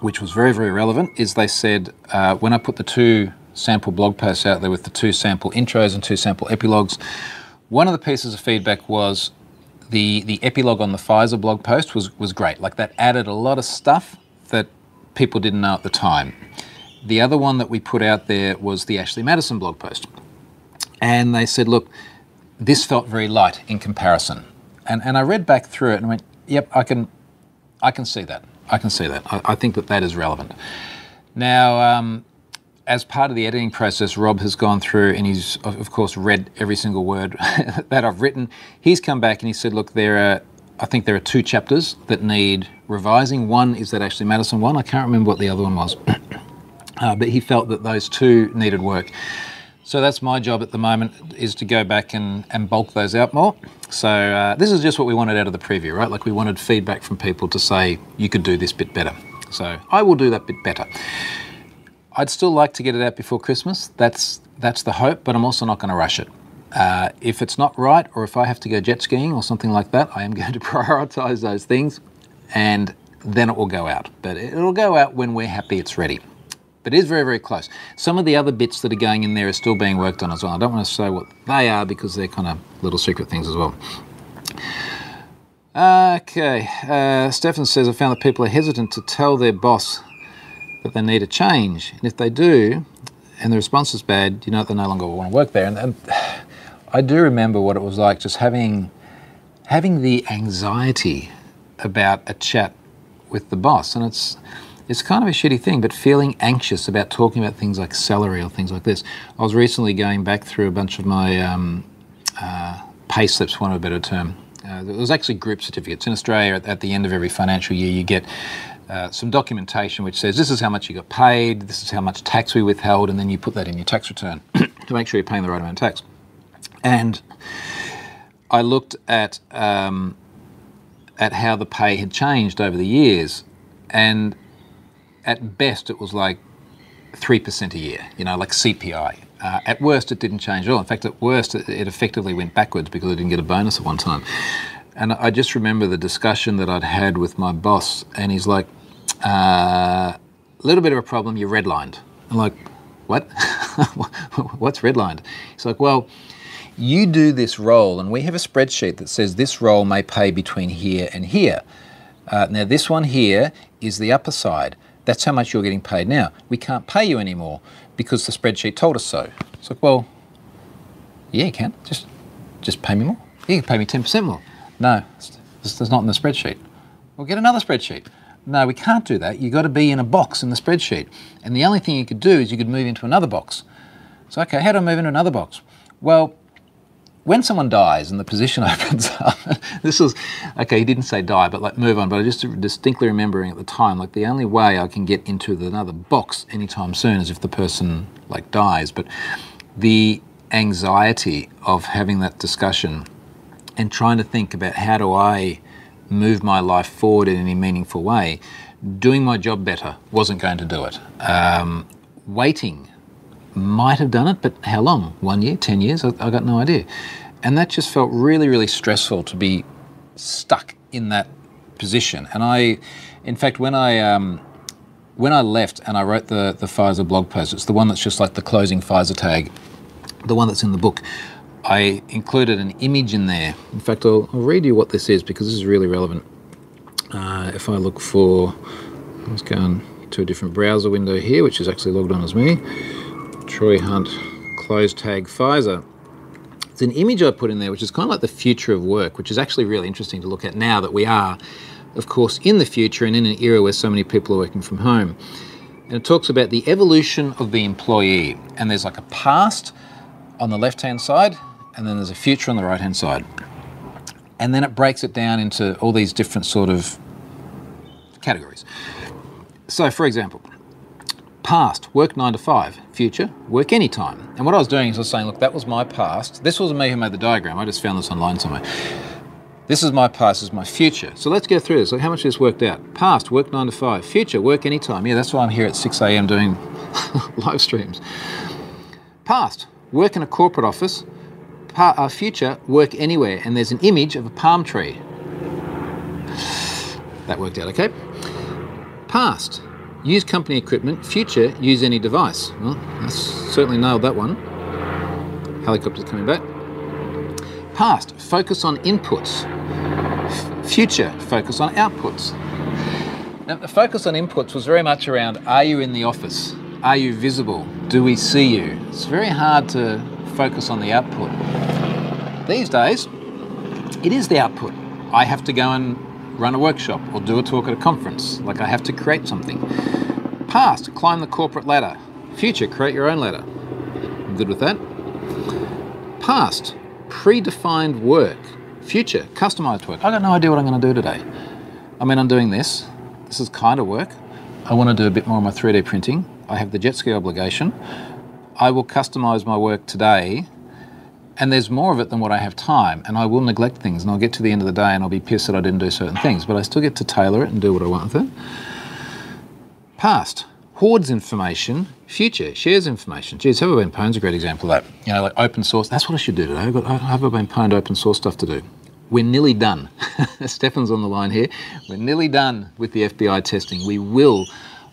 which was very, very relevant, is they said uh, when I put the two sample blog posts out there with the two sample intros and two sample epilogues, one of the pieces of feedback was the, the epilogue on the Pfizer blog post was, was great. Like that added a lot of stuff that people didn't know at the time. The other one that we put out there was the Ashley Madison blog post. And they said, look, this felt very light in comparison. And, and I read back through it and went, yep, I can, I can see that. I can see that. I, I think that that is relevant. Now, um, as part of the editing process, Rob has gone through and he's, of course, read every single word (laughs) that I've written. He's come back and he said, look, there are, I think there are two chapters that need revising. One is that Ashley Madison one. I can't remember what the other one was. (clears throat) uh, but he felt that those two needed work. So that's my job at the moment is to go back and, and bulk those out more. So uh, this is just what we wanted out of the preview, right? Like we wanted feedback from people to say, you could do this bit better. So I will do that bit better. I'd still like to get it out before Christmas. That's, that's the hope, but I'm also not going to rush it. Uh, if it's not right, or if I have to go jet skiing or something like that, I am (laughs) going to prioritize those things and then it will go out. But it'll go out when we're happy it's ready but it is very, very close. Some of the other bits that are going in there are still being worked on as well. I don't want to say what they are because they're kind of little secret things as well. Okay, uh, Stefan says, I found that people are hesitant to tell their boss that they need a change. And if they do, and the response is bad, you know they no longer want to work there. And, and I do remember what it was like just having, having the anxiety about a chat with the boss. And it's, it's kind of a shitty thing, but feeling anxious about talking about things like salary or things like this. I was recently going back through a bunch of my um, uh, pay slips, want of a better term. Uh, there was actually group certificates. In Australia, at, at the end of every financial year, you get uh, some documentation which says this is how much you got paid, this is how much tax we withheld, and then you put that in your tax return (clears throat) to make sure you're paying the right amount of tax. And I looked at um, at how the pay had changed over the years, and at best, it was like 3% a year, you know, like CPI. Uh, at worst, it didn't change at all. In fact, at worst, it, it effectively went backwards because I didn't get a bonus at one time. And I just remember the discussion that I'd had with my boss, and he's like, a uh, little bit of a problem, you're redlined. I'm like, what? (laughs) What's redlined? He's like, well, you do this role, and we have a spreadsheet that says this role may pay between here and here. Uh, now, this one here is the upper side. That's how much you're getting paid now. We can't pay you anymore because the spreadsheet told us so. It's like, well, yeah, you can. Just, just pay me more. Yeah, you can pay me 10% more. No, it's, it's not in the spreadsheet. We'll get another spreadsheet. No, we can't do that. You've got to be in a box in the spreadsheet. And the only thing you could do is you could move into another box. So, okay, how do I move into another box? Well, when someone dies and the position (laughs) opens up, this was, okay, he didn't say die, but like move on, but I just distinctly remembering at the time, like the only way I can get into another box anytime soon is if the person like dies. But the anxiety of having that discussion and trying to think about how do I move my life forward in any meaningful way, doing my job better wasn't going to do it. Um, waiting might have done it, but how long? One year, 10 years? I, I got no idea. And that just felt really, really stressful to be stuck in that position. And I, in fact, when I um, when I left and I wrote the the Pfizer blog post, it's the one that's just like the closing Pfizer tag, the one that's in the book. I included an image in there. In fact, I'll, I'll read you what this is because this is really relevant. Uh, if I look for, let's go to a different browser window here, which is actually logged on as me. Troy Hunt, close tag Pfizer. It's an image I put in there, which is kind of like the future of work, which is actually really interesting to look at now that we are, of course, in the future and in an era where so many people are working from home. And it talks about the evolution of the employee. And there's like a past on the left hand side, and then there's a future on the right hand side. And then it breaks it down into all these different sort of categories. So, for example, past, work nine to five. Future, work anytime. And what I was doing is I was saying, look, that was my past. This was me who made the diagram. I just found this online somewhere. This is my past, this is my future. So let's go through this. Like how much this worked out? Past, work nine to five. Future, work anytime. Yeah, that's why I'm here at 6 a.m. doing (laughs) live streams. Past, work in a corporate office. Pa- uh, future, work anywhere. And there's an image of a palm tree. That worked out okay. Past, use company equipment. Future, use any device. Well, that's certainly nailed that one. Helicopters coming back. Past, focus on inputs. F- Future, focus on outputs. Now, the focus on inputs was very much around are you in the office? Are you visible? Do we see you? It's very hard to focus on the output. These days, it is the output. I have to go and run a workshop or do a talk at a conference. Like I have to create something. Past, climb the corporate ladder. Future, create your own ladder. I'm good with that. Past, predefined work. Future, customized work. I got no idea what I'm going to do today. I mean, I'm doing this. This is kind of work. I want to do a bit more of my 3D printing. I have the jet ski obligation. I will customize my work today and there's more of it than what I have time, and I will neglect things, and I'll get to the end of the day and I'll be pissed that I didn't do certain things, but I still get to tailor it and do what I want with it. Past, hoards information. Future, shares information. Geez, Have I Been Pwned's a great example of that. You know, like open source, that's what I should do today. I've got Have I Been Pwned open source stuff to do. We're nearly done. (laughs) Stefan's on the line here. We're nearly done with the FBI testing. We will,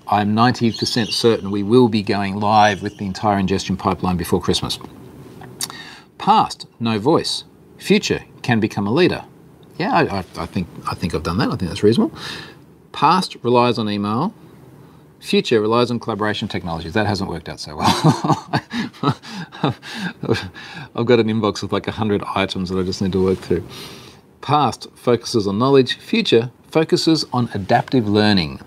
I'm 90% certain, we will be going live with the entire ingestion pipeline before Christmas. Past, no voice. Future, can become a leader. Yeah, I, I, think I think I've done that. I think that's reasonable. Past relies on email. Future relies on collaboration technologies. That hasn't worked out so well. (laughs) I've got an inbox with like 100 items that I just need to work through. Past focuses on knowledge. Future focuses on adaptive learning.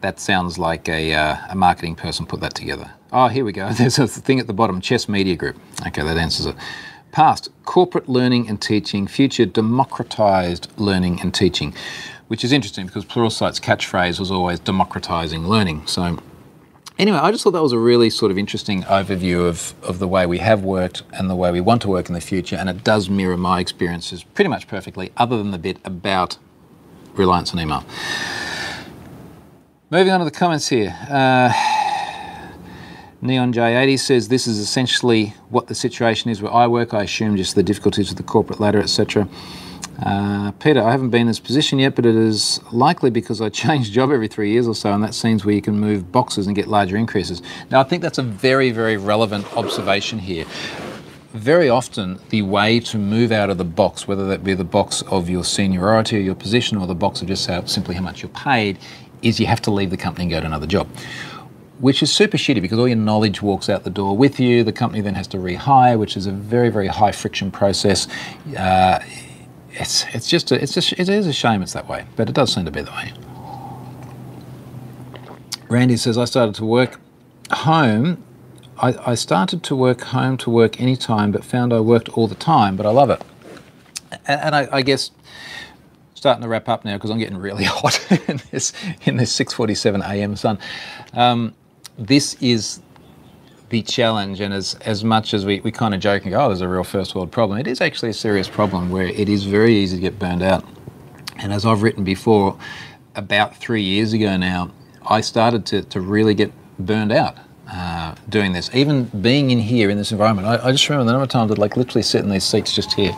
That sounds like a, uh, a marketing person put that together. Oh, here we go. (laughs) There's a thing at the bottom Chess Media Group. Okay, that answers it. Past, corporate learning and teaching. Future, democratized learning and teaching, which is interesting because Pluralsight's catchphrase was always democratizing learning. So, anyway, I just thought that was a really sort of interesting overview of, of the way we have worked and the way we want to work in the future. And it does mirror my experiences pretty much perfectly, other than the bit about reliance on email. Moving on to the comments here. Uh, Neon J80 says this is essentially what the situation is where I work. I assume just the difficulties with the corporate ladder, etc. Uh, Peter, I haven't been in this position yet, but it is likely because I (laughs) change job every three years or so, and that seems where you can move boxes and get larger increases. Now, I think that's a very, very relevant observation here. Very often, the way to move out of the box, whether that be the box of your seniority or your position, or the box of just simply how much you're paid, is you have to leave the company and go to another job which is super shitty because all your knowledge walks out the door with you. The company then has to rehire, which is a very, very high friction process. Uh, it's, it's just a, it's just it is a shame it's that way, but it does seem to be that way. Randy says I started to work home. I, I started to work home to work anytime, but found I worked all the time. But I love it, and, and I, I guess starting to wrap up now because I'm getting really (laughs) hot in this in this 6:47 a.m. sun. Um, this is the challenge, and as, as much as we, we kind of joke and go, oh, there's a real first world problem, it is actually a serious problem where it is very easy to get burned out. And as I've written before, about three years ago now, I started to, to really get burned out. uh, doing this. Even being in here in this environment, I, I just remember the number of times I'd like literally sit in these seats just here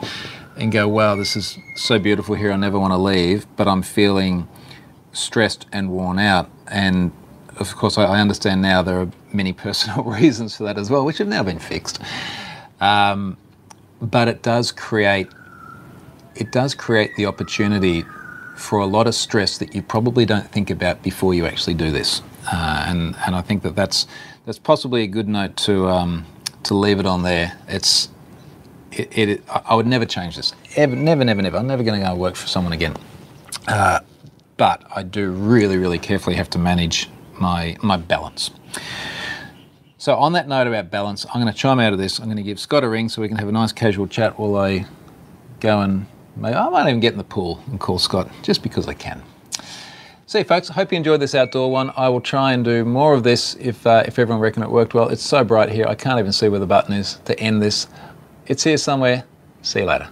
and go, wow, this is so beautiful here. I never want to leave, but I'm feeling stressed and worn out. And of course, I, I understand now there are many (laughs) personal reasons for that as well, which have now been fixed. Um, but it does create it does create the opportunity for a lot of stress that you probably don't think about before you actually do this. Uh, and and I think that that's that's possibly a good note to um, to leave it on there. It's it, it, I would never change this. Ever, never, never, never. I'm never going to go work for someone again. Uh, but I do really, really carefully have to manage my my balance. So on that note about balance, I'm going to chime out of this. I'm going to give Scott a ring so we can have a nice casual chat while I go and maybe I might even get in the pool and call Scott just because I can. See, folks, I hope you enjoyed this outdoor one. I will try and do more of this if, uh, if everyone reckon it worked well. It's so bright here, I can't even see where the button is to end this. It's here somewhere. See you later.